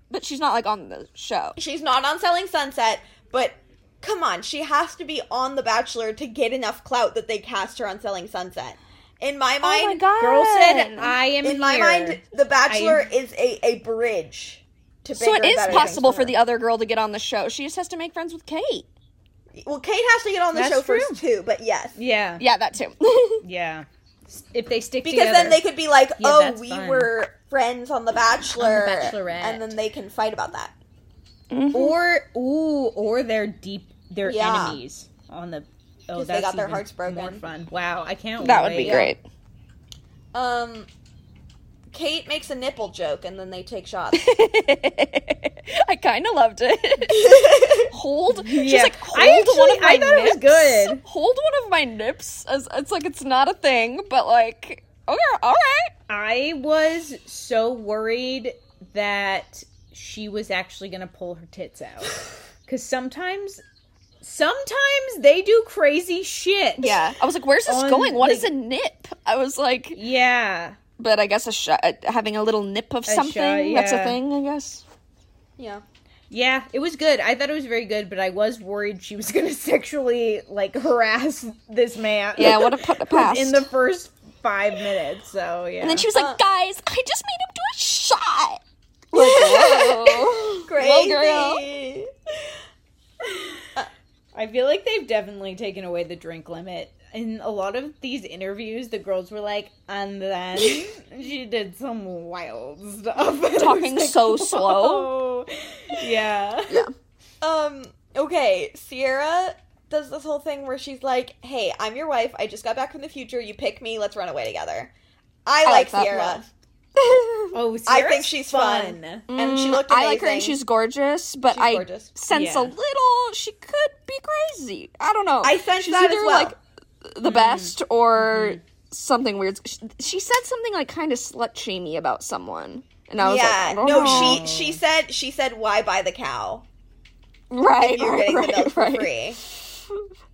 but she's not like on the show. She's not on Selling Sunset, but come on, she has to be on The Bachelor to get enough clout that they cast her on Selling Sunset. In my Oh my mind, god, Girl said, "I am in my mind, The Bachelor is a, a bridge to bigger So it and is better possible for the other girl to get on the show. She just has to make friends with Kate. Well, Kate has to get on the That's show true. first too, but yes. Yeah. Yeah, that too. Yeah. If they stick together Because together. then they could be like, Yeah, "Oh, we fun. were friends on The Bachelor," Bachelorette. and then they can fight about that. Mm-hmm. or ooh, or they're deep, they're Yeah. enemies on the. Oh, 'Cause they got their even hearts broken. More fun. Wow, I can't. that would be wait. great. Um, Kate makes a nipple joke, and then they take shots. I kind of loved it. hold. She's Yeah. like, hold I actually- one of my I thought it was nips. good. Hold one of my nips. As it's like it's not a thing, but like, okay, all right. I was so worried that she was actually gonna pull her tits out because sometimes, sometimes they do crazy shit. Yeah, I was like, where's this On, going? What is like- a nip? I was like, Yeah. but I guess a shot, uh, having a little nip of shot, something. That's a thing, I guess. yeah. Yeah, it was good. I thought it was very good, but I was worried she was gonna sexually like harass this man. Yeah, what a put the past. in the first five minutes. So yeah, and then she was like, Uh, guys, I just made him do a shot. Like, whoa. Crazy. girl. I feel like they've definitely taken away the drink limit. In a lot of these interviews, the girls were like, and then she did some wild stuff. And Talking like, so slow. Yeah. Yeah. Um, okay, Sierra does this whole thing where she's like, "Hey, I'm your wife. I just got back from the future. You pick me. Let's run away together." I, I like like Sierra. love. Oh, I think she's fun. And she looked Mm, I like her and she's gorgeous, but She's I gorgeous. sense Yeah. a little she could be crazy. I don't know. I sense she's that as either well. like the best or something weird. She, she said something like kind of slut shamey about someone, and I was like, yeah, I don't no, know. she she said she said why buy the cow? right, You're right, getting right, the milk for right. free.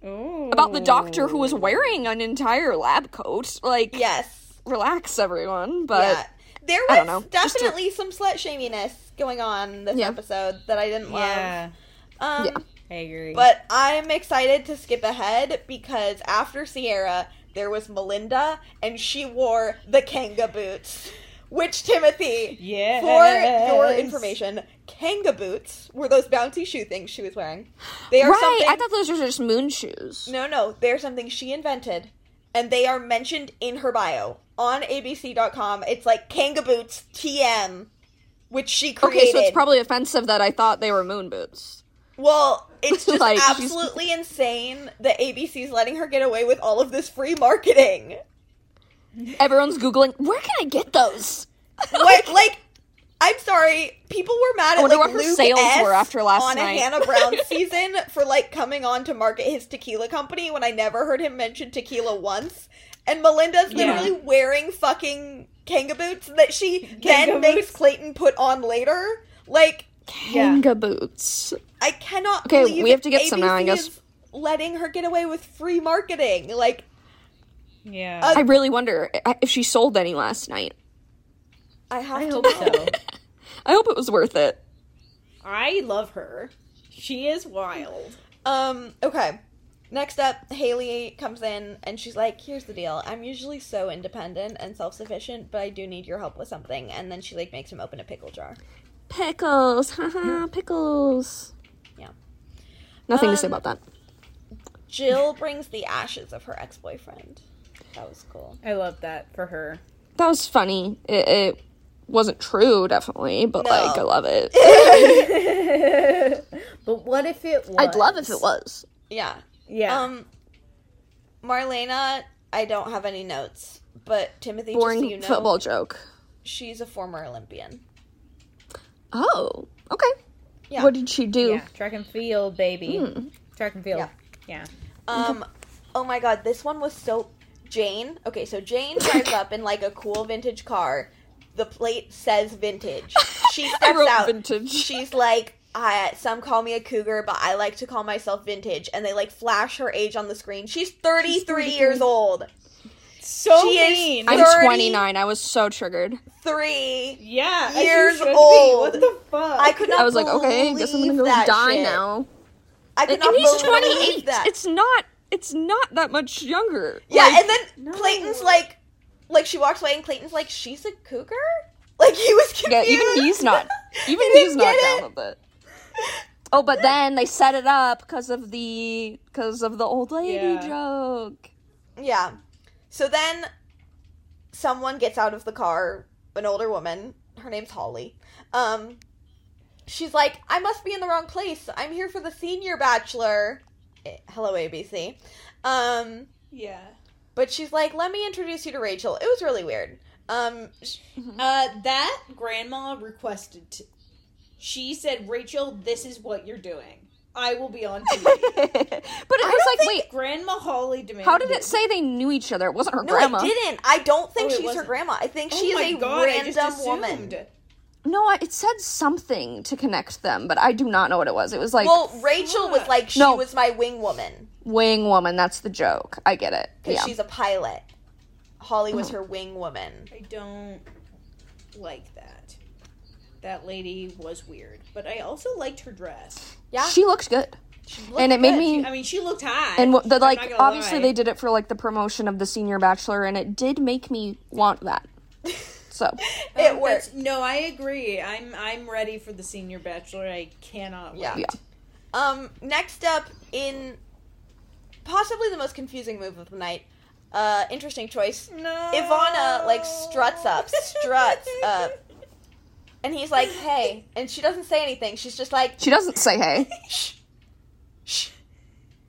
About the doctor who was wearing an entire lab coat. Like, Yes. relax, everyone. But yeah. There was don't know. Just a- definitely some slut shaminess going on this Yeah. episode that I didn't love. Yeah, Um, Yeah. I agree. But I'm excited to skip ahead because after Sierra, there was Melinda, and she wore the Kanga boots. Which, Timothy, yeah, for your information, Kanga boots were those bouncy shoe things she was wearing. They are right, something. I thought those were just moon shoes. no, no, they're something she invented, and they are mentioned in her bio on ABC.com. It's like Kanga boots TM, which she created. Okay, so it's probably offensive that I thought they were moon boots. Well, it's just Like, she's- absolutely insane that ABC's letting her get away with all of this free marketing. Everyone's googling where can I get those. Like, like, I'm sorry, people were mad at wonder like what Luke sales S were after last on night. a Hannah Brown season for like coming on to market his tequila company when I never heard him mention tequila once. And Melinda's Yeah. literally wearing fucking Kanga boots that she Kanga then makes? Clayton put on later. Like, Yeah. Boots. I cannot Okay, believe we have to get some now, I guess. is letting her get away with free marketing. Like, Yeah, Uh, I really wonder if she sold any last night. I have I to hope know. so. I hope it was worth it. I love her. She is wild. Um, okay. Next up, Haley comes in and she's like, Here's the deal. I'm usually so independent and self sufficient, but I do need your help with something. And then she like makes him open a pickle jar. Pickles, haha, pickles. Yeah. Nothing to say Um, about that. Jill brings the ashes of her ex boyfriend. That was cool. I love that for her. That was funny. It, it wasn't true, definitely, but No. like I love it. but what if it was? I'd love if it was. Yeah. Yeah. Um Marlena, I don't have any notes, but Timothy Boring just so you know, football joke. she's a former Olympian. Oh, okay. Yeah. What did she do? yeah. Track and field, baby. Hmm. Track and field. Yeah. Yeah. Um, oh my god, this one was so. Jane. Okay, so Jane drives up in like a cool vintage car. The plate says vintage. She I steps wrote out. vintage. She's like, I, some call me a cougar, but I like to call myself vintage. And they like flash her age on the screen. She's 33 33. years old. So She is- mean. I'm 29. I was so triggered. Three. yeah. years should be. old. What the fuck? I could not I was like, okay, guess I'm gonna believe go that die shit. now. I could And, not and he's 28. that. It's not. It's not that much younger. Yeah, Like, and then No. Clayton's like, like she walks away, and Clayton's like, she's a cougar. Like he was confused. yeah, even he's not. Even He he's didn't down it. with it. Oh, but then they set it up because of the because of the old lady Yeah. joke. Yeah. So then someone gets out of the car, an older woman. Her name's Holly. Um she's like, "I must be in the wrong place. I'm here for the senior bachelor." Eh, Hello ABC. Um Yeah. But she's like, "Let me introduce you to Rachel." It was really weird. Um sh- Uh, that grandma requested. T- she said, "Rachel, this is what you're doing. I will be on TV." but it was like, wait, Grandma Holly demanded. how did it say they knew each other? It wasn't her no, grandma. didn't. I don't think Oh, she's her grandma. I think Oh she is a God, random woman. Assumed. No, I, it said something to connect them, but I do not know what it was. It was like Well, Rachel was like, she No. was my wing woman. wing woman. That's the joke. I get it. because Yeah. she's a pilot. Holly was mm-hmm. her wing woman. I don't like that. That lady was weird, but I also liked her dress. Yeah, She looked good. she and it made good. me I mean, she looked hot. and what- the I'm like not gonna obviously lie. they did it for like the promotion of the senior bachelor and it did make me want that. So, it Um, worked. No, I agree. I'm I'm ready for the senior bachelor. I cannot wait. Yeah. Yeah. Um, next up in possibly the most confusing move of the night. Uh, interesting choice. No. Ivana like struts up, struts up, and he's like, "Hey," and she doesn't say anything. She's just like, she doesn't say hey. "Shh, shh,"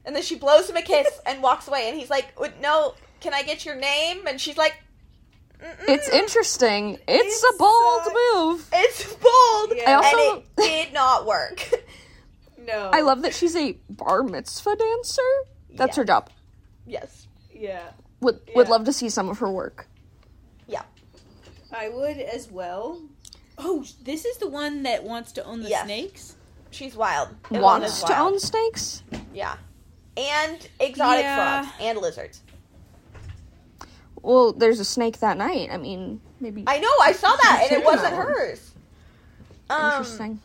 and then she blows him a kiss and walks away. And he's like, "No, can I get your name?" And she's like, It's interesting. It's, a bold such- move. It's bold, Yeah. I also- and it did not work. No. I love that she's a bar mitzvah dancer. That's her job. yes. Yeah. Would would love to see some of her work. Yeah. I would as well. Oh, this is the one that wants to own the Yes. snakes? She's wild. Wants is to wild. own snakes. Yeah. And exotic Yeah. frogs and lizards. Well, there's a snake that night. I mean, maybe I know, I saw that, and it wasn't Yeah. hers. Um, interesting.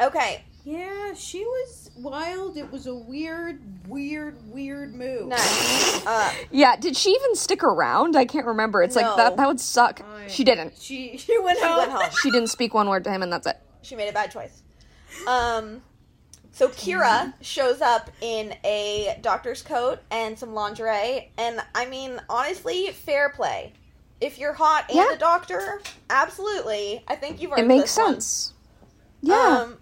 Okay. Yeah, she was wild. It was a weird, weird, weird move. Nice. Uh, Yeah, did she even stick around? I can't remember. It's like No. that that would suck. I- She didn't. She she went she home. went home. She didn't speak one word to him and that's it. She made a bad choice. Um, so Kira shows up in a doctor's coat and some lingerie, and I mean, honestly, fair play. If you're hot and Yeah. a doctor, absolutely. I think you've earned It makes this one. sense. Yeah. Um,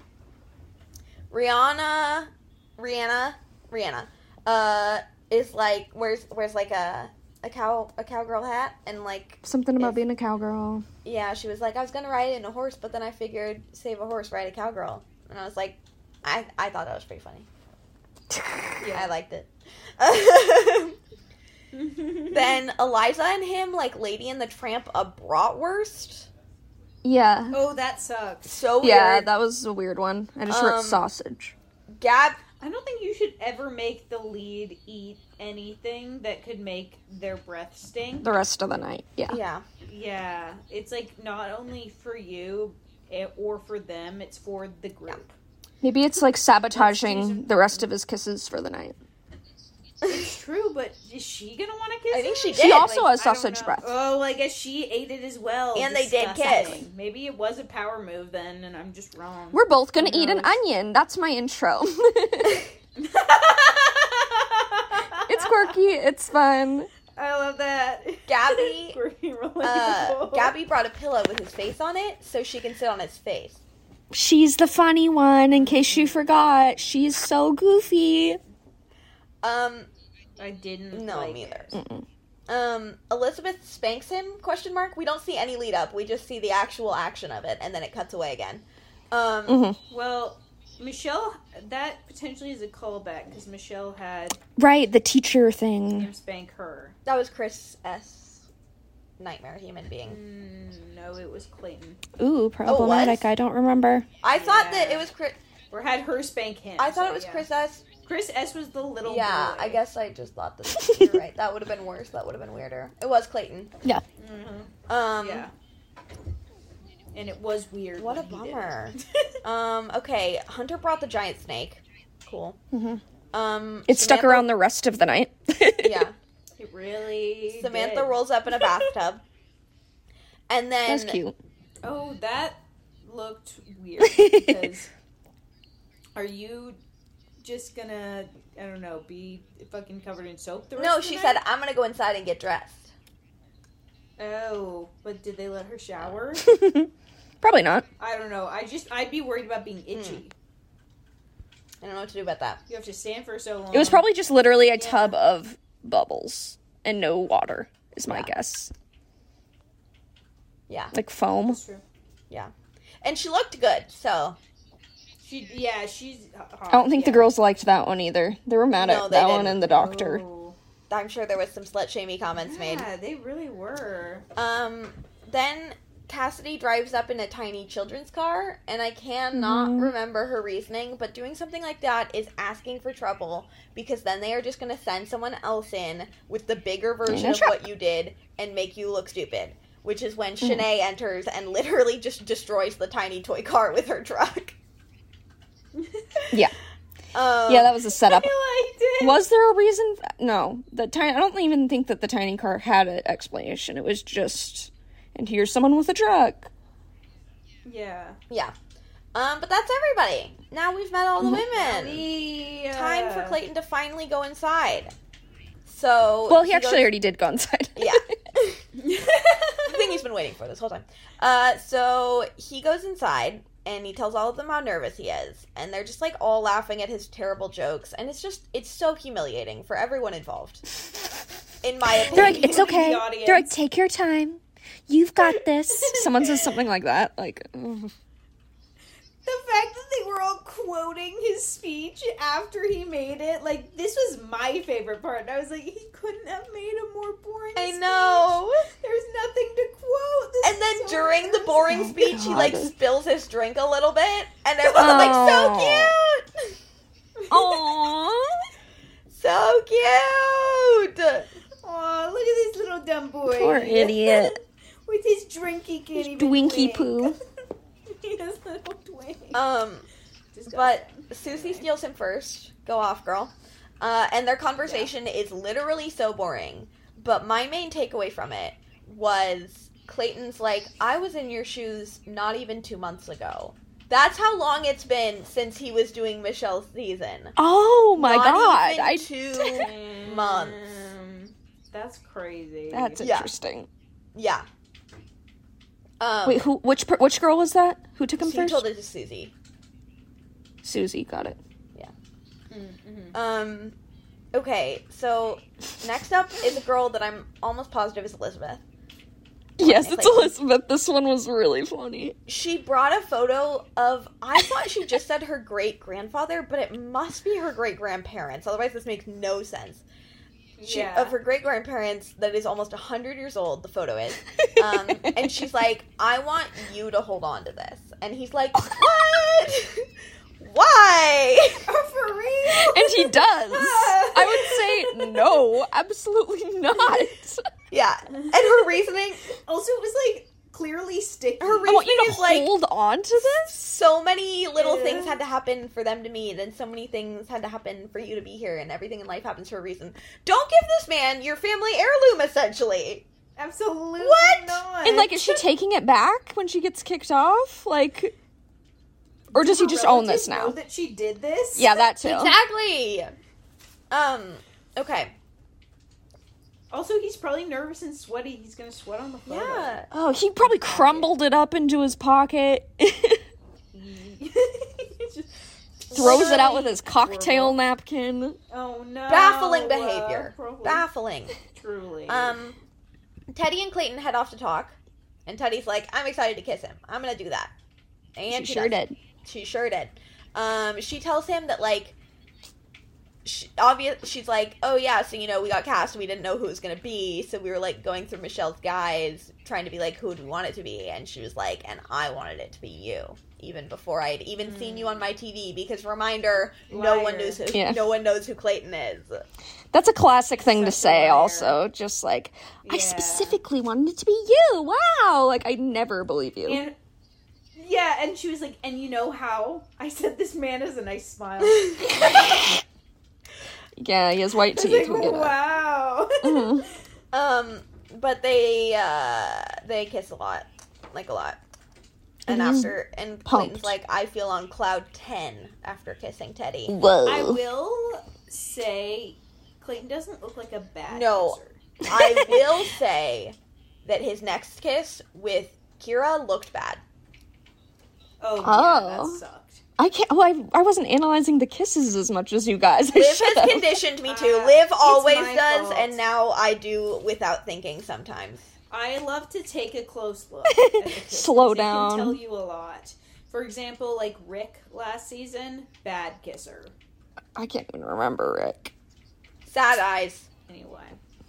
Rianna, Rianna, Rianna, uh, is like wears wears like a a cow a cowgirl hat and like Something about if- being a cowgirl. yeah, she was like, I was gonna ride in a horse, but then I figured save a horse, ride a cowgirl, and I was like, I I thought that was pretty funny. Yeah. I liked it. then Eliza and him like Lady and the Tramp a bratwurst. Yeah. oh, that sucks. So weird. Yeah, that was a weird one. I just wrote Um, sausage. Gab I don't think you should ever make the lead eat anything that could make their breath stink. The rest of the night. Yeah. yeah. Yeah, it's like not only for you or for them, it's for the group. Maybe it's like sabotaging the rest of his kisses for the night. It's true, but is she gonna want to kiss? I think him? she She did. also Like, has sausage breath. Oh, I guess she ate it as well. And they did kiss. Maybe it was a power move then, and I'm just wrong. We're both gonna Who eat an onion. That's my intro. it's quirky. It's fun. I love that. Gabby, Uh. Gabby brought a pillow with his face on it so she can sit on his face. She's the funny one. In case you forgot, she's so goofy. Um, I didn't. no, like me either. Mm-mm. Um, Elizabeth spanks him? Question mark. We don't see any lead up. We just see the actual action of it, and then it cuts away again. Um, Mhm. Well, Michelle, that potentially is a callback because Michelle had Right, the teacher thing. spank her. that was Chris S. Nightmare human being. Mm, no, it was Clayton. Ooh, problematic. I don't remember. I thought that it was Chris. Or had her spank him. I thought so it was yeah. Chris S. Chris S was the little Yeah, boy. I guess I just thought that. You're right. That would have been worse. That would have been weirder. It was Clayton. Yeah. Mhm. Um, yeah. And it was weird. What a when he did bummer. Um, okay, Hunter brought the giant snake. Cool. Mhm. Um, It stuck around the rest of the night. Yeah. It really. Samantha did. rolls up in a bathtub. And then That's cute. Oh, that looked weird because are you just gonna I don't know be fucking covered in soap the rest No, of the she night? said I'm gonna go inside and get dressed. Oh, but did they let her shower? Probably not. I don't know. I just I'd be worried about being hmm. itchy. I don't know what to do about that. You have to stand for so long. It was probably just literally a tub of bubbles and no water, is my Yeah. guess. Yeah. Like foam. That's true. Yeah. And she looked good, so She yeah she's. Hot. I don't think the girls liked that one either. They were mad No, at that one didn't. and the doctor. Oh. I'm sure there was some slut shamey comments made. Yeah, they really were. Um, then Cassidy drives up in a tiny children's car, and I cannot Mhm. remember her reasoning, but doing something like that is asking for trouble because then they are just going to send someone else in with the bigger version of what you did and make you look stupid. Which is when Mhm. Shanae enters and literally just destroys the tiny toy car with her truck. Yeah. Um, Yeah, that was a setup. I liked it. Was there a reason? No, the tiny. I don't even think that the tiny car had an explanation. It was just, and here's someone with a truck. Yeah. yeah. Um, but that's everybody. Now we've met all the Mhm. women. The, uh, Time for Clayton to finally go inside. So Well, he, actually goes- already did go inside. Yeah. the thing he's been waiting for this whole time. Uh, so he goes inside and he tells all of them how nervous he is, and they're just like all laughing at his terrible jokes, and it's just it's so humiliating for everyone involved. In my opinion, They're like, it's okay. audience. They're like, take your time. You've got this. Someone says something like that. Like, ugh. The fact that they were all quoting his speech after he made it, like this was my favorite part. And I was like, he couldn't have made a more boring. I speech. know. There's nothing to quote. This And then so during the boring embarrassing. speech, he oh, like spills his drink a little bit, and everyone's like, "So oh. cute, Aww. so cute." Aw, look at this little dumb boy. Poor idiot. With his drink he can't even Dwinky drink. poo. his little twink. Um, Disgusting. but Susie steals him first. Go off, girl. Uh, and their conversation is literally so boring. But my main takeaway from it was Clayton's like, I was in your shoes not even two months ago. That's how long it's been since he was doing Michelle's season. Oh my Not god. even I two months. That's crazy. That's Yeah. interesting. Yeah. Um, Wait, who which per- which girl was that? Who took him he first? told it to Susie. Susie, got it. Mm-hmm. Um, okay, so next up is a girl that I'm almost positive is Elizabeth. Yes, it's Clayton. Elizabeth. This one was really funny. She brought a photo of, I thought she just said her great grandfather, but it must be her great grandparents. Otherwise, this makes no sense. She, Yeah. Of her great grandparents that is almost 100 years old, the photo is. Um, and she's like, I want you to hold on to this. And he's like, What? Why? Oh, for real? And he does. I would say no, absolutely not. Yeah. And her reasoning, Also, it was like clearly sticky. her I want you to is like, hold on to this. so many little Yeah. things had to happen for them to meet, and so many things had to happen for you to be here, and everything in life happens for a reason. Don't give this man your family heirloom, essentially. Absolutely What? not. And like, is she taking it back when she gets kicked off? Like, or does he just own this now? Know that she did this. Yeah, that too. Exactly. Um. Okay. Also, he's probably nervous and sweaty. He's gonna sweat on the photo. Yeah. Oh, he probably crumbled it up into his pocket, throws it out with his cocktail horrible. napkin. Oh no! Baffling uh, behavior. probably- Baffling. Truly. Um. Teddi and Clayton head off to talk, and Teddi's like, "I'm excited to kiss him. I'm gonna do that." And she she sure does. did. She sure did. Um, she tells him that like, she, obvious. She's like, oh yeah, so you know we got cast, we didn't know who it was gonna be, so we were like going through Michelle's guys, trying to be like, who do we want it to be? And she was like, and I wanted it to be you, even before I had even seen you on my TV. Because reminder, no one knows who, Yeah. no one knows who Clayton is. That's a classic thing to Such a say, liar. also. Just like, I specifically wanted it to be you. Wow. Like, I never believe you. and yeah, and she was like, and you know how? I said this man has a nice smile. yeah, he has white teeth. like, we get it. wow. Mhm. Um, but they uh they kiss a lot, like a lot. And Mhm. after, and Clayton's like, I feel on cloud ten after kissing Teddi. Whoa. I will say, Clayton doesn't look like a bad No. kisser. I will say that his next kiss with Kira looked bad. Oh, yeah, Oh. that sucked. I can't. Oh, I, I wasn't analyzing the kisses as much as you guys. I Liv should has conditioned me to. Uh, Liv always does, fault. and now I do without thinking sometimes. I love to take a close look. At the. Slow It down. can tell you a lot. For example, like Rick last season, bad kisser. I can't even remember Rick. Sad eyes. Anyway,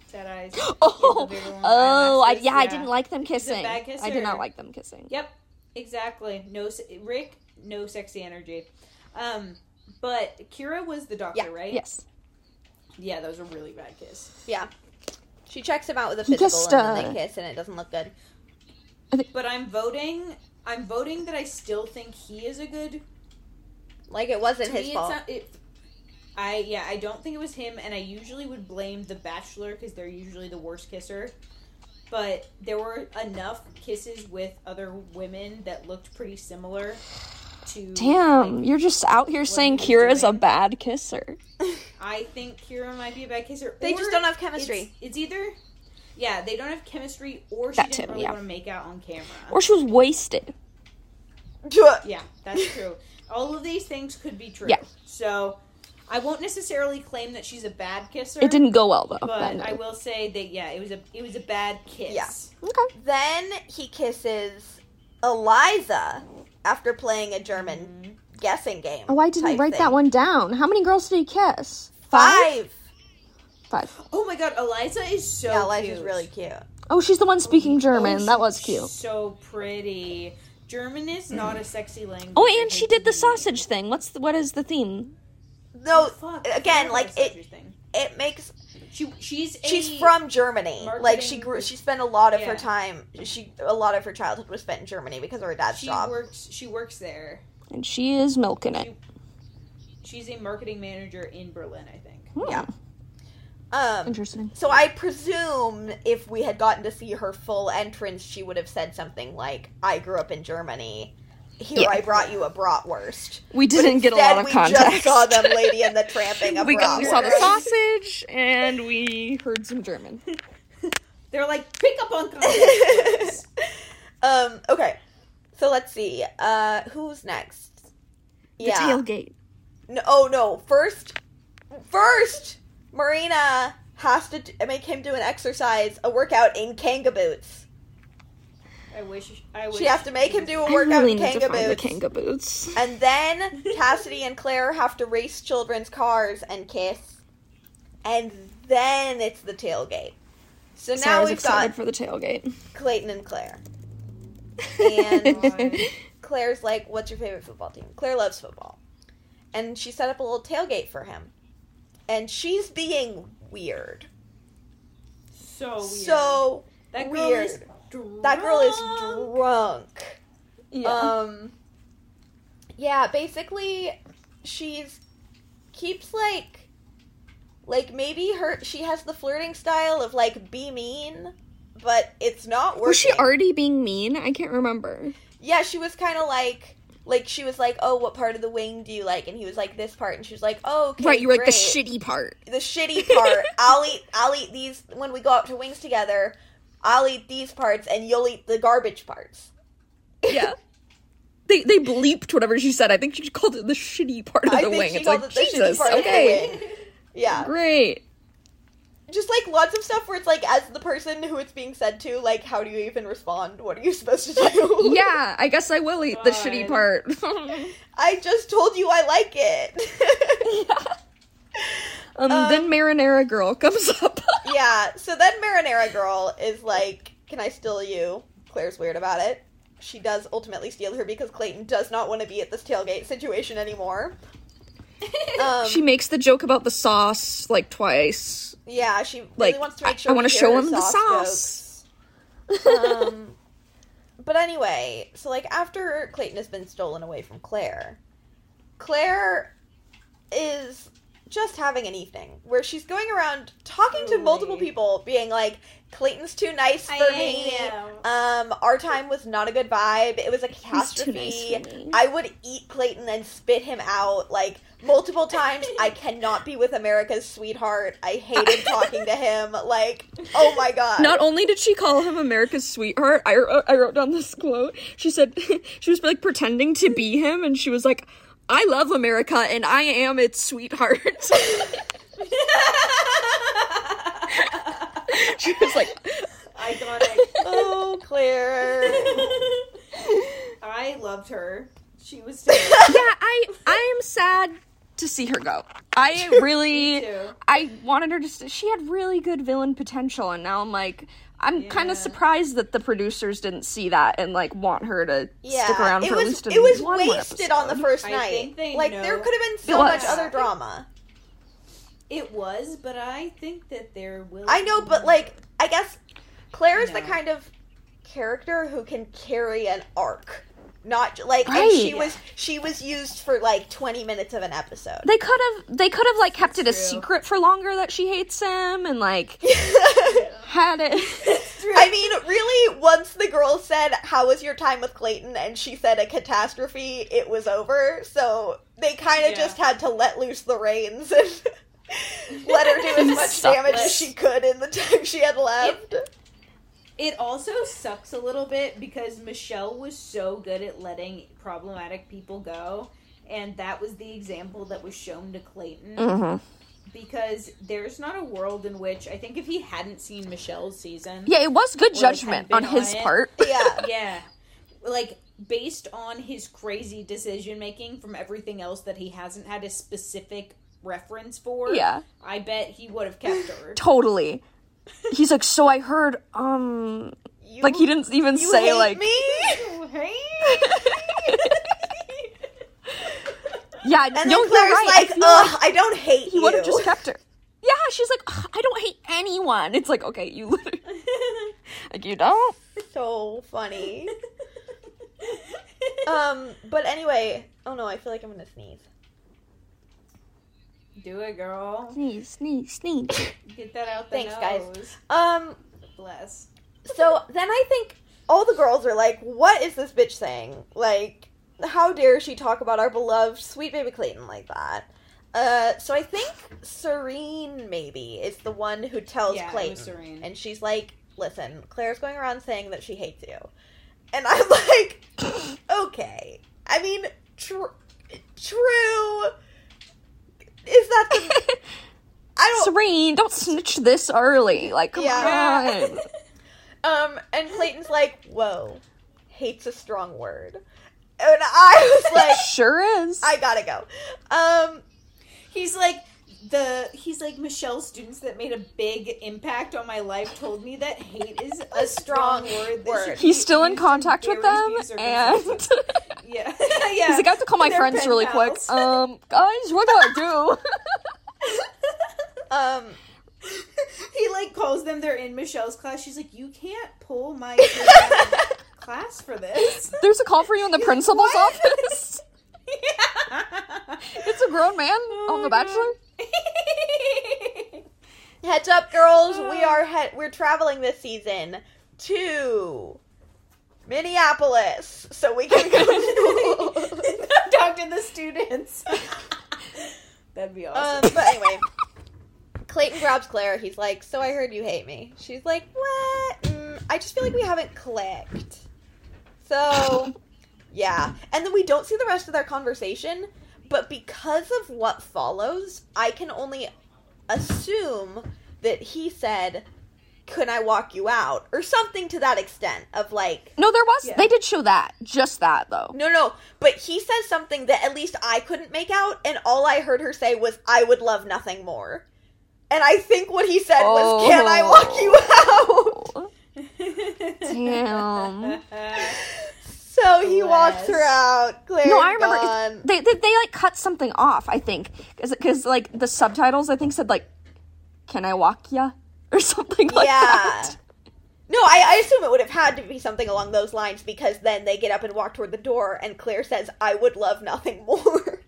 sad eyes. Oh, the bigger one, oh, I, eyelashes, yeah, I didn't like them kissing. bad I did not like them kissing. Yep, exactly. No, Rick, no sexy energy. Um, but Kira was the doctor, Yeah, right? Yes. Yeah, that was a really bad kiss. Yeah. She checks him out with a He physical, just, and uh, then they kiss, and it doesn't look good. But I'm voting. I'm voting that I still think he is a good. Like it wasn't to his me, fault. It's not, it, I yeah, I don't think it was him, and I usually would blame the Bachelor because they're usually the worst kisser. But there were enough kisses with other women that looked pretty similar. To Damn, like, you're just out here saying he was Kira's a bad kisser. I think Kira might be a bad kisser. They just don't have chemistry. It's, it's either, yeah, they don't have chemistry, or she That didn't too, really yeah. want to make out on camera. Or she was wasted. yeah, that's true. All of these things could be true. Yeah. So, I won't necessarily claim that she's a bad kisser. It didn't go well though. But I will say that yeah, it was a it was a bad kiss. Yeah. Okay. Then he kisses Eliza after playing a German mm-hmm. guessing game. Oh, I didn't write thing. that one down. How many girls did he kiss? Five. Five. Oh my god, Eliza is so yeah, Eliza's cute. really cute. Oh, she's the one oh speaking German. Oh, that was cute. So pretty. German is not a sexy language. Oh, and she did the sausage thing. What's the, what is the theme? No, Oh, fuck, again, like it. thing. It makes She she's a, she's from Germany. Like she grew. She spent a lot of her time. She a lot of her childhood was spent in Germany because of her dad's She job. works. She works there. And she is milking it. She's a marketing manager in Berlin, I think. Hmm, Yeah. Um. Interesting. So I presume if we had gotten to see her full entrance, she would have said something like, "I grew up in Germany. Here Yeah. I brought you a bratwurst." We didn't get a lot of we context. just saw them Lady and the Tramping a we, got, we saw the sausage and we heard some German. They're like, pick up on context. um. Okay. So let's see. Uh, who's next? The tailgate. No, oh no! First, first, Marina has to d- make him do an exercise, a workout in kanga boots. I wish. I wish. She has to make him do a workout really in need to kanga find the boots. kanga boots. And then Cassidy and Claire have to race children's cars and kiss. And then it's the tailgate. So now Sarah's we've excited got for the tailgate. Clayton and Claire. And Claire's like, What's your favorite football team? Claire loves football. And she set up a little tailgate for him. And she's being weird. So weird. So that girl weird. is drunk. that girl is drunk. yeah. Um Yeah, basically she's keeps like like maybe her she has the flirting style of like be mean, but it's not working. was she already being mean? I can't remember. Yeah, she was kind of like like she was like, "Oh, what part of the wing do you like?" And he was like, "This part." And she was like, "Oh, okay, right, you were like the shitty part. the shitty part. I'll eat I'll eat these when we go out to wings together. I'll eat these parts and you'll eat the garbage parts." Yeah. They they bleeped whatever she said. I think she called it the shitty part of I the think wing. she It's called like it the shitty Jesus. part of the Okay, wing. Yeah. great. Just like lots of stuff where it's like as the person who it's being said to, like how do you even respond? What are you supposed to do? Yeah, I guess I will eat the shitty part. I just told you I like it. Um, Um, then Marinara girl comes up. yeah, so then Marinara Girl is like, Can I steal you? Claire's weird about it. She does ultimately steal her because Clayton does not want to be at this tailgate situation anymore. Um, she makes the joke about the sauce like twice. yeah, she really like, wants to make sure I we wanna show her him the sauce um, but anyway, so like after Clayton has been stolen away from Claire, Claire is just having an evening where she's going around talking to multiple people, being like, "Clayton's too nice I for me. Um, our time was not a good vibe. It was a too catastrophe. nice for me." I would eat Clayton and spit him out like multiple times. I cannot be with America's sweetheart. I hated talking to him. Like, oh my god. Not only did she call him America's sweetheart, I wrote, I wrote down this quote. She said she was like pretending to be him, and she was like, "I love America, and I am its sweetheart." she was like, Iconic. oh, Claire. I loved her. She was. So "Yeah, I I am sad to see her go. I really. I wanted her to. St- she had really good villain potential, and now I'm like." I'm kind of surprised that the producers didn't see that and like want her to Yeah, stick around it for was at least it was one more wasted on the episode. first I night. think they like know- there could have been so much other drama. It was, but I think that there will. I know, be but more. like I guess Claire is the kind of character who can carry an arc. Not j- like and she was she was used for like 20 minutes of an episode. They could have they could have like kept it a true. secret for longer that she hates him and like had it I mean, really, once the girl said, How was your time with Clayton? and she said a catastrophe, it was over. So they kind of Yeah. just had to let loose the reins and let her do as much damage as she could in the time she had left. It also sucks a little bit because Michelle was so good at letting problematic people go, and that was the example that was shown to Clayton. hmm Because there's not a world in which I think if he hadn't seen Michelle's season, Yeah, it was good like, judgment on his it. part. Yeah. yeah, like based on his crazy decision making from everything else that he hasn't had a specific reference for. Yeah. I bet he would have kept her. Totally. He's like, so I heard, um, You, like he didn't even you say like, me. Hey. yeah, And no, then you're Claire's right. I like, feel ugh, I don't hate he you. would have just kept her. Yeah, she's like, "Ugh, I don't hate anyone. It's like, okay, you literally, like you don't. so funny. um, but anyway, oh no, I feel like I'm gonna sneeze. Do it, girl. Sneeze, sneeze, sneeze. Get that out the Thanks, guys. Um, Bless. so then I think all the girls are like, "What is this bitch saying? Like, how dare she talk about our beloved sweet baby Clayton like that?" Uh, so I think Serene maybe is the one who tells Yeah, it Clayton, was Serene. and she's like, "Listen, Claire's going around saying that she hates you," and I'm like, "Okay, I mean, tr- true." Is that the? I don't. Serene, don't snitch this early. Like, come Yeah. on. Um, and Clayton's like, "Whoa, hate's a strong word," and I was like, sure is. "I gotta go." Um, He's like the he's like Michelle's students that made a big impact on my life told me that hate is a strong word. He's still in contact with them, and yeah, yeah. he's like, I have to call my They're friends really quick. Um, guys, what do I do? um, he like calls them. They're in Michelle's class. She's like, you can't pull my kid out of class for this. There's a call for you in the principal's What? office. yeah. It's a grown man on The Bachelor. heads up, girls, we are he- we're traveling this season to Minneapolis, so we can go. Talk to the students. That'd be um, awesome. but anyway. Clayton grabs Claire. He's like, "So I heard you hate me." She's like, "What? Mm, I just feel like we haven't clicked." So, yeah. And then we don't see the rest of their conversation, but because of what follows, I can only assume that he said, "Can I walk you out?" or something to that extent of like, No, there was. Yeah. They did show that. Just that, though. no, no, but he says something that at least I couldn't make out, and all I heard her say was, "I would love nothing more." And I think what he said was, "Can I oh. walk you out?" Damn. So he walks Bless. her out. Claire's No, I remember gone. they, they they like cut something off. I think because like the subtitles I think said like, "Can I walk ya?" or something like yeah. that. No, I, I assume it would have had to be something along those lines because then they get up and walk toward the door, and Claire says, "I would love nothing more."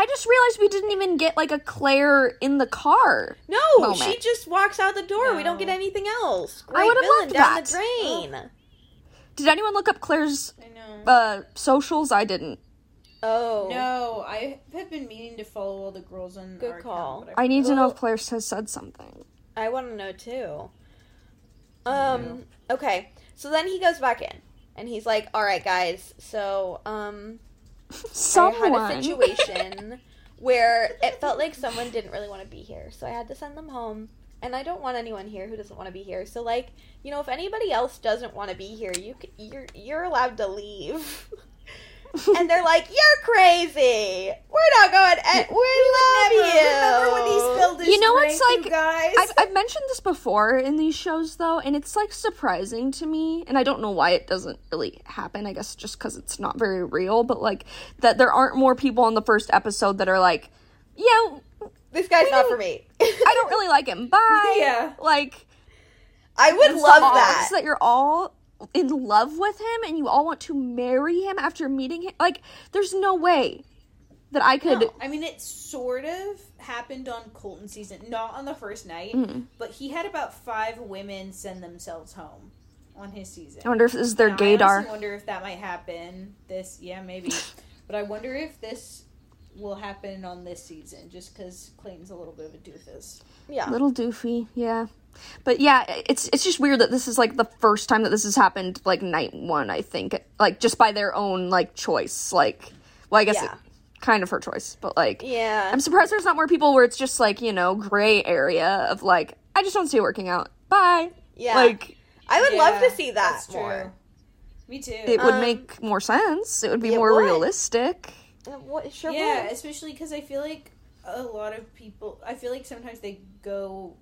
I just realized we didn't even get like a Claire in the car. No, Moment. she just walks out the door. We don't get anything else. I Great would've loved down that. the drain. Did anyone look up Claire's uh, socials? I didn't. Oh, No, I have been meaning to follow all the girls on Good our account, call. but I need to know if Claire has said something. I want to know too. Um. Okay. So then he goes back in, and he's like, "All right, guys. So, um, Someone. I had a situation where it felt like someone didn't really want to be here, so I had to send them home. And I don't want anyone here who doesn't want to be here. So, like, you know, if anybody else doesn't want to be here, you c- you're you're allowed to leave. and they're like, "You're crazy. We're not going. eh, We, love you." Remember when he spilled his You know what's drink, like- you guys? I've, I've mentioned this before in these shows though, and it's like surprising to me, and I don't know why it doesn't really happen. I guess just because it's not very real, but like that there aren't more people in the first episode that are like, yeah, This guy's not for me. I don't really like him. Bye. Yeah. Like I would love odd that. that you're all in love with him and you all want to marry him after meeting him. Like there's no way that I could. No, I mean, it sort of happened on Colton season, not on the first night, Mm-hmm. but he had about five women send themselves home on his season. I wonder if this is their Now, I gaydar. honestly wonder if that might happen this. Yeah, maybe. but I wonder if this will happen on this season, just because Clayton's a little bit of a doofus. yeah. Little doofy, yeah. But yeah, it's it's just weird that this is like the first time that this has happened like night one, I think. Like just by their own like choice. Like well I guess Yeah. it kind of her choice, but like Yeah. I'm surprised there's not more people where it's just like, you know, gray area of like, I just don't see it working out. Bye. Yeah. Like, I would love to see that that's true. more. Me too. it would Um, make more sense. It would be it more would. realistic. Uh, What, sure yeah, would. especially because I feel like a lot of people. I feel like sometimes they go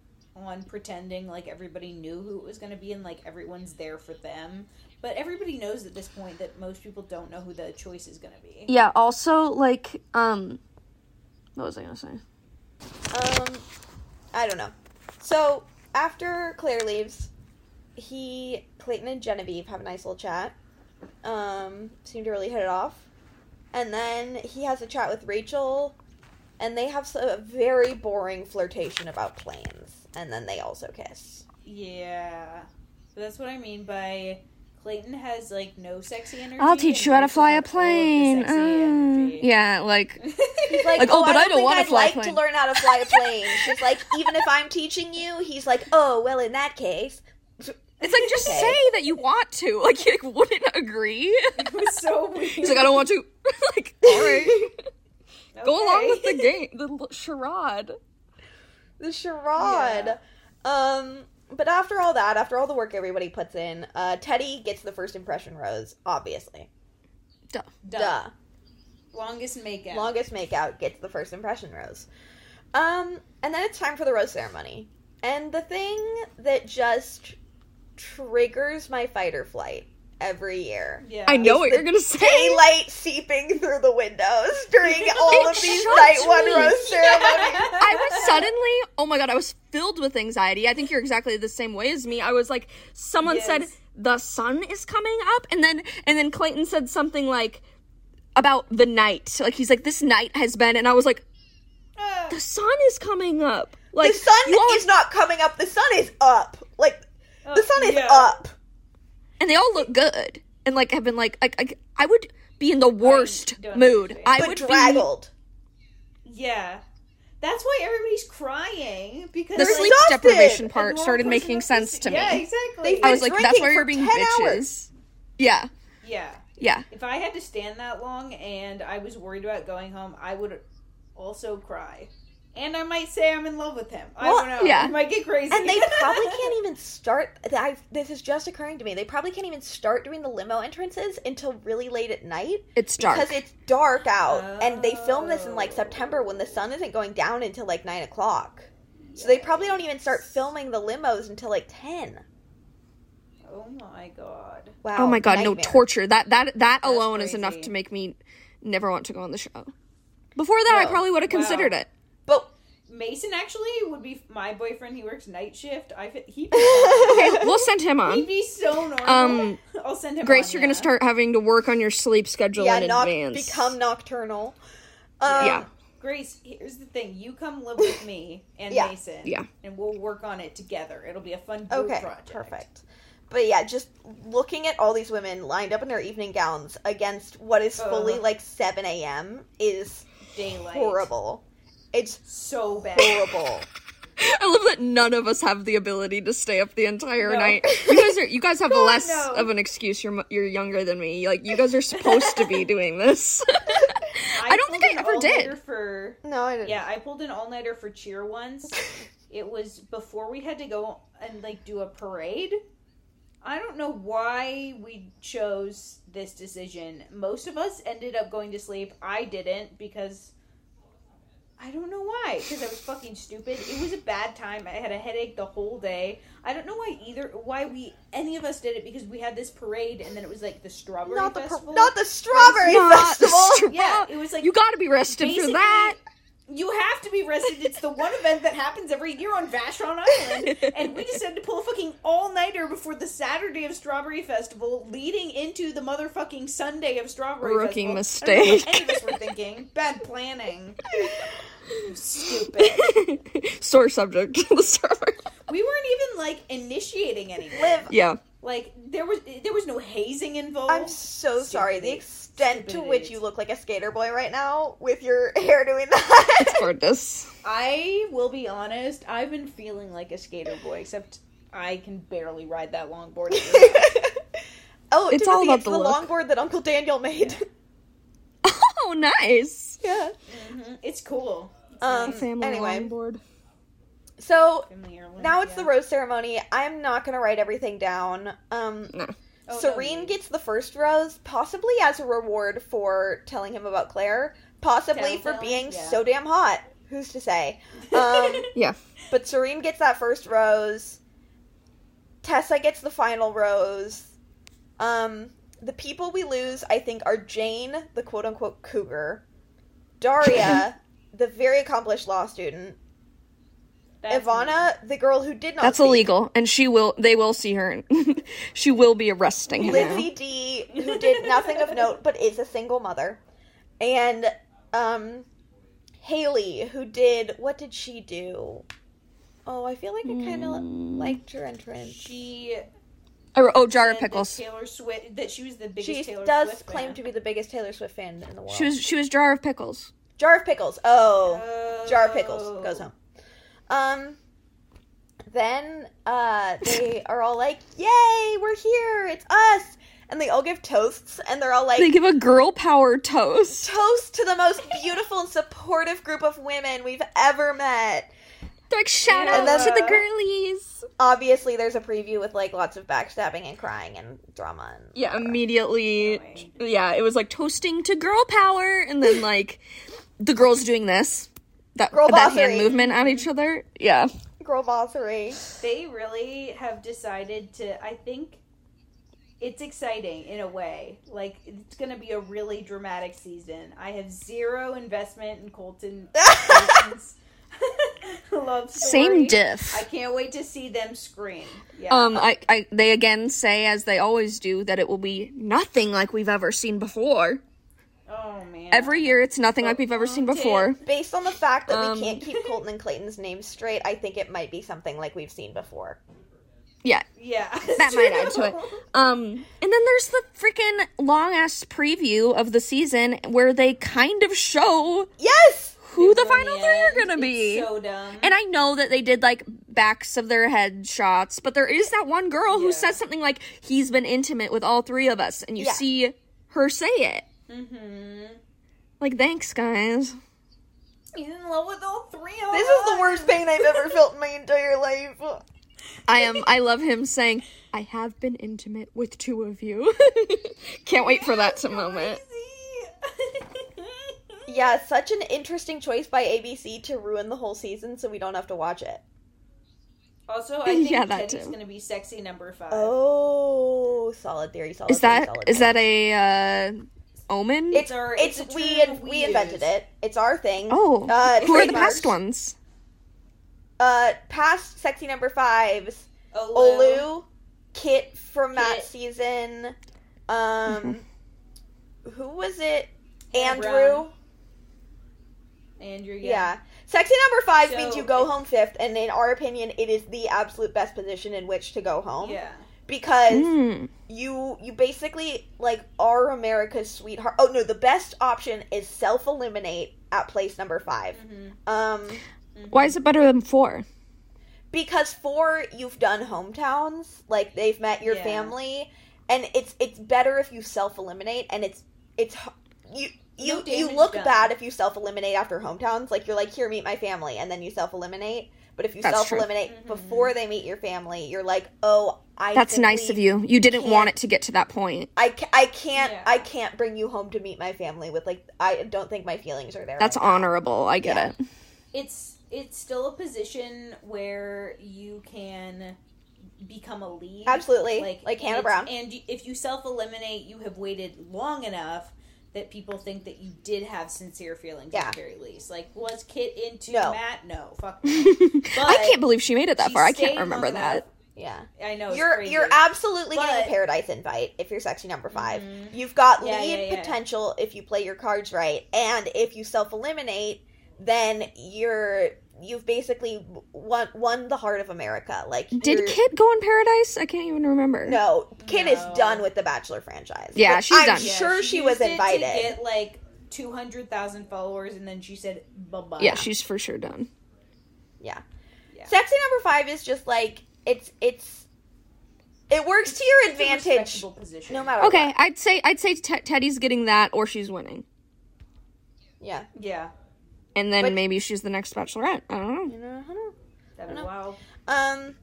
on pretending like everybody knew who it was going to be and like everyone's there for them. But everybody knows at this point that most people don't know who the choice is going to be. Yeah, also, like, um, what was I gonna say? Um, I don't know. So after Claire leaves, he, Clayton, and Genevieve have a nice little chat. Um, seem to really hit it off. And then he has a chat with Rachel, and they have a very boring flirtation about planes. And then they also kiss. Yeah. But that's what I mean by Clayton has like no sexy energy. I'll teach you how to fly a has all of the plane. sexy Uh, yeah, like, like, Like, oh, oh, but I don't think wanna I'd fly a like to learn how to fly a plane. She's like, even if I'm teaching you, he's like, oh, well, in that case, it's like, just Okay. say that you want to. Like, you like, wouldn't agree. It was so weird. He's like, I don't want to. like, alright. Go along with the game, the charade. The charade. Um, but after all that, after all the work everybody puts in, uh, Teddi gets the first impression rose, obviously. Duh. Duh. Duh. Longest makeout. Longest makeout gets the first impression rose. Um, and then it's time for the rose ceremony. And the thing that just triggers my fight or flight every year. yeah. I know what you're gonna say. Daylight seeping through the windows during all of these shocked night one me. rose ceremonies. I was suddenly, oh my god, I was filled with anxiety. I think you're exactly the same way as me. I was like, someone Yes. said the sun is coming up, and then and then Clayton said something like about the night. Like he's like, this night has been, and I was like, Uh, the sun is coming up. Like the sun you is not coming up. The sun is up. Like the uh, sun is yeah. up. And they all look good, and like have been like, like, like I would be in the worst don't mood. understand. I But would be draggled. Yeah. That's why everybody's crying because the They're sleep exhausted, deprivation part started making sense sleep- to Yeah, me. exactly. I was like, that's why drinking you're being bitches. hours. Yeah, yeah. yeah. If I had to stand that long and I was worried about going home, I would also cry. And I might say I'm in love with him. I Well, don't know. yeah. It might get crazy. And they probably can't even start. I, this is just occurring to me. They probably can't even start doing the limo entrances until really late at night It's dark. because it's dark out, and they film this in like Oh. September when the sun isn't going down until like nine o'clock. So they probably don't even start filming the limos until like ten. Oh my god. Wow. Oh my god, no torture. That that that alone is enough to make me never want to go on the show. Before that, I probably would have Wow. considered it. But Mason actually would be my boyfriend. He works night shift. I fit, he'd, Okay, we'll send him on. he'd be so normal. Um, I'll send him. Grace, on, you're yeah. gonna start having to work on your sleep schedule yeah, in noc- advance. become nocturnal. Um, Yeah. Grace, here's the thing. You come live with me and Yeah. Mason. Yeah. And we'll work on it together. It'll be a fun group Okay, project. perfect. But yeah, just looking at all these women lined up in their evening gowns against what is fully Ugh. like 7 a.m. is Daylight. horrible. It's So bad. horrible. I love that none of us have the ability to stay up the entire No. night. You guys are you guys have God, less no. of an excuse. You're you're younger than me. Like you guys are supposed to be doing this. I don't think I ever did. For No, I didn't. yeah, I pulled an all nighter for cheer once. it was before we had to go and like do a parade. I don't know why we chose this decision. Most of us ended up going to sleep. I didn't because I don't know why. Because I was fucking stupid. It was a bad time. I had a headache the whole day. I don't know why either. Why we any of us did it because we had this parade and then it was like the strawberry Not the, festival. per- not the strawberry Not the festival. stra- yeah, it was like you got to be rested for that. You have to be rested. It's the one event that happens every year on Vashon Island, and we decided to pull a fucking all nighter before the Saturday of Strawberry Festival, leading into the motherfucking Sunday of Strawberry Rookie Festival. I don't know what mistake. any of us were thinking. Bad planning. Stupid. Sore subject. the strawberry. We weren't even like initiating any. Live. Yeah. Like there was there was no hazing involved. I'm so sorry. The Stupid. extent to which idiots. you look like a skater boy right now with your hair doing that. It's gorgeous. I will be honest. I've been feeling like a skater boy, except I can barely ride that longboard. oh, It's Timothy, all about it's the the look. longboard that Uncle Daniel made. Oh, nice. Yeah. It's cool. It's Um. Family Anyway. on board. So Family heirloom, now it's yeah. the rose ceremony. I'm not gonna write everything down. Um, No. Oh, Serene need. gets the first rose, possibly as a reward for telling him about Claire, possibly for Telltale, being yeah. so damn hot. Who's to say? Um, Yeah. but Serene gets that first rose. Tessa gets the final rose. Um, the people we lose, I think, are Jane, the quote unquote cougar, Daria, the very accomplished law student, That's Ivana, the girl who did not. That's speak, illegal, and she will. They will see her. and she will be arresting him. now. D, who did nothing of note but is a single mother, and um, Haley, who did what did she do? Oh, I feel like I kind of Hmm. liked her entrance. She Oh, oh, jar of pickles. Taylor Swift that she was the biggest She Taylor does Swift claim fan. to be the biggest Taylor Swift fan in the world. She was. She was jar of pickles. jar of pickles. Oh, Oh. jar of pickles goes home. Um, then uh, they are all like, "Yay, we're here! It's us!" And they all give toasts, and they're all like, They give a girl power toast. toast to the most beautiful and supportive group of women we've ever met. They're like shout Yeah. out then- to the girlies. Obviously, there's a preview with like lots of backstabbing and crying and drama. And Yeah, immediately. Annoying. Yeah, it was like toasting to girl power, and then like the girls doing this, that Girl that hand movement at each other. Yeah, girl bossery. They really have decided to. I think it's exciting in a way. Like it's going to be a really dramatic season. I have zero investment in Colton. Love story. same diff. I can't wait to see them scream. Yeah. Um, I, I, they again say, as they always do, that it will be nothing like we've ever seen before. Oh man. Every year, it's nothing like we've ever seen before. Based on the fact that Um, we can't keep Colton and Clayton's names straight, I think it might be something like we've seen before. Yeah, Yeah. that might add to it. Um, and then there's the freaking long ass preview of the season where they kind of show Yes. who the In final three are gonna it's be. So dumb. And I know that they did like backs of their head shots, but there is that one girl who says something like, he's been intimate with all three of us, and you Yeah. see her say it. Mm-hmm. Like, thanks, guys. He's in love with all three of us. This is the worst pain I've ever felt in my entire life. I am, I love him saying, I have been intimate with two of you. Can't wait for that to moment. Yeah, such an interesting choice by ABC to ruin the whole season so we don't have to watch it. Also, I think Yeah, that Teddi's too. gonna be sexy number five. Oh, solid theory, solid Is theory, that, solid is theory. that a, uh, omen? It's our- it's, it's we term in, we we invented it. It's our thing. oh, uh, who are the trademarked. past ones? Uh, past sexy number fives. Olu. Olu, Kit from that season. Um, who was it? Hannah Andrew. Andrew. Yeah. Yeah. Sexy number five So means you go home fifth, and in our opinion, it is the absolute best position in which to go home. Yeah. Because Mm. you you basically like are America's sweetheart. Oh no, the best option is self eliminate at place number 5 Mm-hmm. Um, Why is it better than four? because four you've done hometowns, like they've met your Yeah. family, and it's it's better if you self eliminate, and it's it's you. You, No you look done. bad if you self eliminate after hometowns. Like you're like, here, meet my family, and then you self eliminate. But if you self true. eliminate Mhm. before they meet your family, you're like, oh, I. That's simply- nice of you. You didn't can't- want it to get to that point. I, ca- I can't Yeah. I can't bring you home to meet my family with like I don't think my feelings are there. That's right now. honorable. I get Yeah. it. It's it's still a position where you can become a lead. Absolutely. Like like Hannah Brown. And if you self eliminate, you have waited long enough that people think that you did have sincere feelings Yeah. at the very least. Like, was Kit into No. Matt? No, fuck. I can't believe she made it that far. I can't remember that. enough. Yeah. I know You're crazy. you're absolutely But- getting a paradise invite if you're sexy number 5 Mhm. You've got Yeah, lead yeah. potential if you play your cards right, and if you self eliminate, then you're you've basically won won the heart of America. Like Did Kit go in Paradise? I can't even remember. No, Kit No. is done with the Bachelor franchise. Yeah, But she's I'm done. Yeah, sure she, was used it invited. to get like two hundred thousand followers, and then she said bye bye. Yeah, she's for sure done. Yeah. Yeah. Sexy number five is just like it's it's it works to your advantage position. no matter Okay, what. I'd say I'd say Te- Teddi's getting that or she's winning. Yeah. Yeah. And then But- maybe she's the next Bachelorette. I don't know. You know, I don't That'd be wild. Um,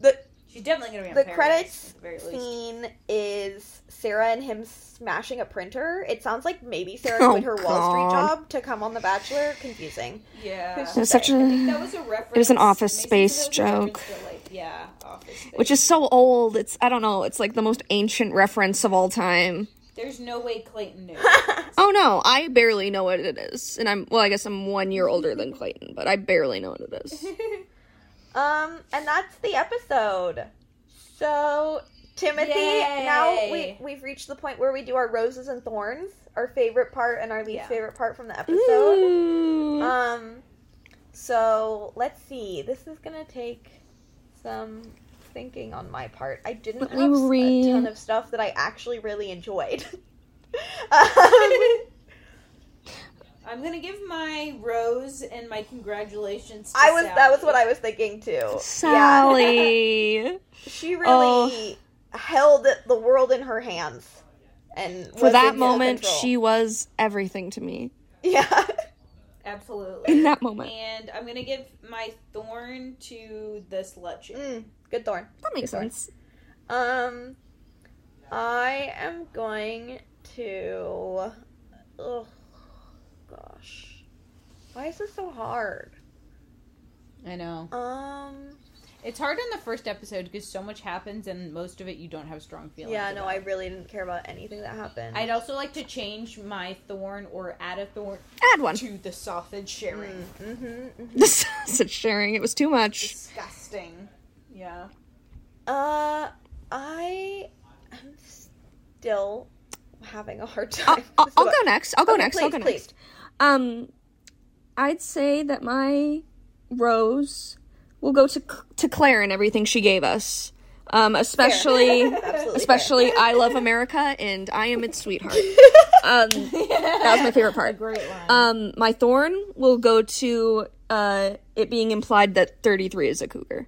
the She's definitely gonna be on the Paradise, credits the very least. scene is Sarah and him smashing a printer. It sounds like maybe Sarah Oh, quit her Wall Street job to come on The Bachelor. Confusing. Yeah. It was such I think a, that was a reference. It was an Office Space that was a reference joke. to, like, yeah, Office Space. which is so old. It's I don't know. It's like the most ancient reference of all time. There's no way Clayton knew. Oh no, I barely know what it is, and I'm well. I guess I'm one year older than Clayton, but I barely know what it is. Um, and that's the episode. So, Timothy, now we we've reached the point where we do our roses and thorns, our favorite part and our least Yeah. favorite part from the episode. Ooh. Um, so let's see. This is gonna take some thinking on my part. I didn't Let have me s- a read. ton of stuff that I actually really enjoyed. um, I'm gonna give my rose and my congratulations. To I was that was what I was thinking too. Yeah. Sallie. She really Oh. held the world in her hands. And For was that moment, control. she was everything to me. Yeah. absolutely In that moment. And I'm gonna give my thorn to the slut chick. Mm, good thorn. That makes Sorry. sense. Um, I am going to. Oh, gosh. Why is this so hard? I know Um, it's hard in the first episode because so much happens and most of it you don't have strong feelings. yeah, no, about. I really didn't care about anything that happened. I'd also like to change my thorn or add a thorn Add one. to the sausage sharing. Mm-hmm, mm-hmm. The sausage sharing. It was too much. Disgusting. Yeah. Uh, I am still having a hard I'll, time. I'll, I'll go next. I'll go Okay, next. I'll please, go please. next. Um, I'd say that my rose will go to to Claire and everything she gave us. Um, especially, especially, I love America and I am its sweetheart. Um, that was my favorite part. Great line. Um, my thorn will go to uh, it being implied that 33 is a cougar.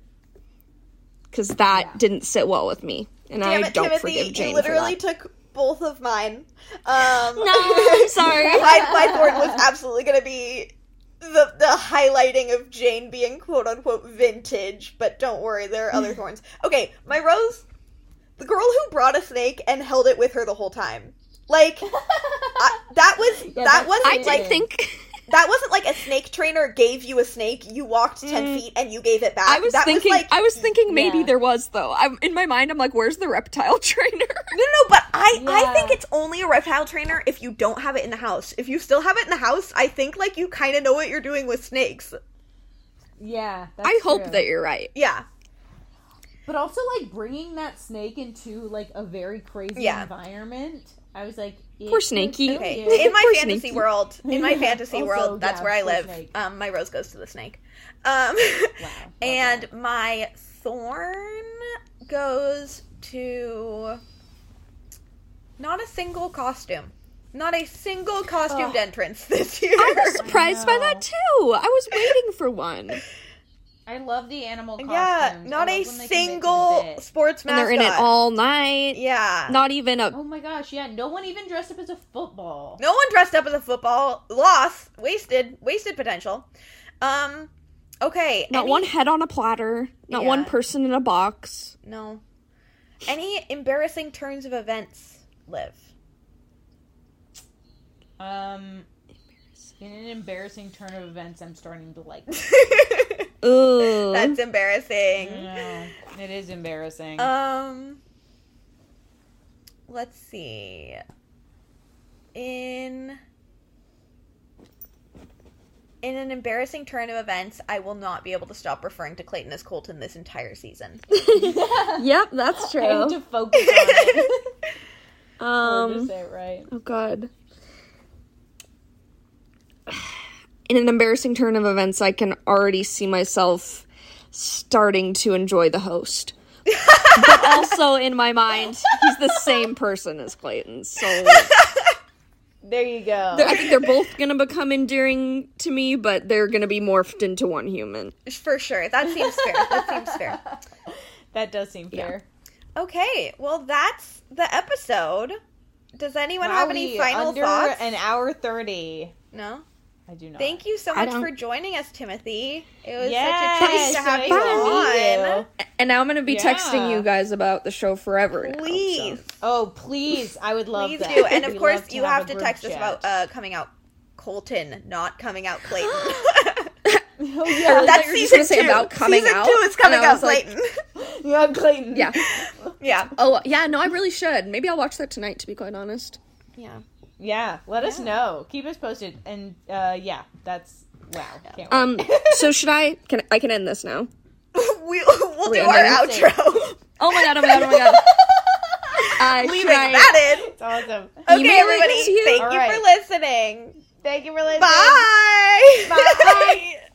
Because that didn't sit well with me. And Damn I it, don't Timothy! forgive Jane you literally for that. took both of mine. Um, No, I'm sorry. my, my thorn was absolutely going to be the the highlighting of Jane being quote unquote vintage, but don't worry, there are other thorns. Okay, my rose, the girl who brought a snake and held it with her the whole time. Like I, that was that wasn't I did like think. that wasn't like a snake trainer gave you a snake, you walked ten feet and you gave it back. Mm. I was that thinking. was like I was thinking maybe Yeah. there was though. I'm in my mind. I'm like, where's the reptile trainer? No, no, no, but I, I think it's only a reptile trainer if you don't have it in the house. If you still have it in the house, I think like you kind of know what you're doing with snakes. yeah. That's I hope that you're right. Yeah, But also, like bringing that snake into like a very crazy Yeah. environment. I was like, it Poor could Snakey. okay. you. In my Poor fantasy Snakey. world, in my fantasy Also, world, that's yeah, where I live. Um, my rose goes to the snake. Um, Wow. and my thorn goes to not a single costume, not a single costumed entrance this year. I was surprised by that too. I was waiting for one, and I love the animal costumes. yeah, not a when they can make it single bit. sports mascot. they're in it all night. Yeah. Not even a. Oh my gosh, yeah, no one even dressed up as a football. No one dressed up as a football. Loss. Wasted. Wasted potential. Um. Okay. Not any- one head on a platter. Not one person in a box. No. Any embarrassing turns of events live. Um, in an embarrassing turn of events, I'm starting to like. Ooh. That's embarrassing. No, it is embarrassing. Um. Let's see. In. In an embarrassing turn of events, I will not be able to stop referring to Clayton as Colton this entire season. yep, that's I had true. to focus on it. Um. say it right. Oh God. In an embarrassing turn of events, I can already see myself starting to enjoy the host. but also in my mind, he's the same person as Clayton. So There you go. I think they're both gonna become endearing to me, but they're gonna be morphed into one human. For sure. That seems fair. That seems fair. that does seem fair. Okay, well, that's the episode. Does anyone have any final under thoughts? an hour thirty. No. I do not. Thank you so much for joining us, Timothy. It was Yes, such a treat to have you on. you. And now I'm gonna be texting you guys about the show forever. now, so. Please, Oh, please. I would love please that. do. And of course, you have a to group text us about uh, coming out Colton, not coming out Clayton. Oh, yeah. That's you were just season gonna say two. about coming season out, two is coming out was like- Clayton. yeah, Clayton. Yeah. yeah, Oh yeah, no, I really should. Maybe I'll watch that tonight. To be quite honest. yeah. Yeah, let us know. Keep us posted. And uh, yeah, that's wow. Can't wait. Um, so should I? Can I can end this now? we, we'll do Wait, our outro. Oh my god! Oh my god! Oh my god! Uh, should Leaving I- that in. it's awesome. Okay, Email everybody. you? Thank All you right. for listening. Thank you for listening. Bye. Bye.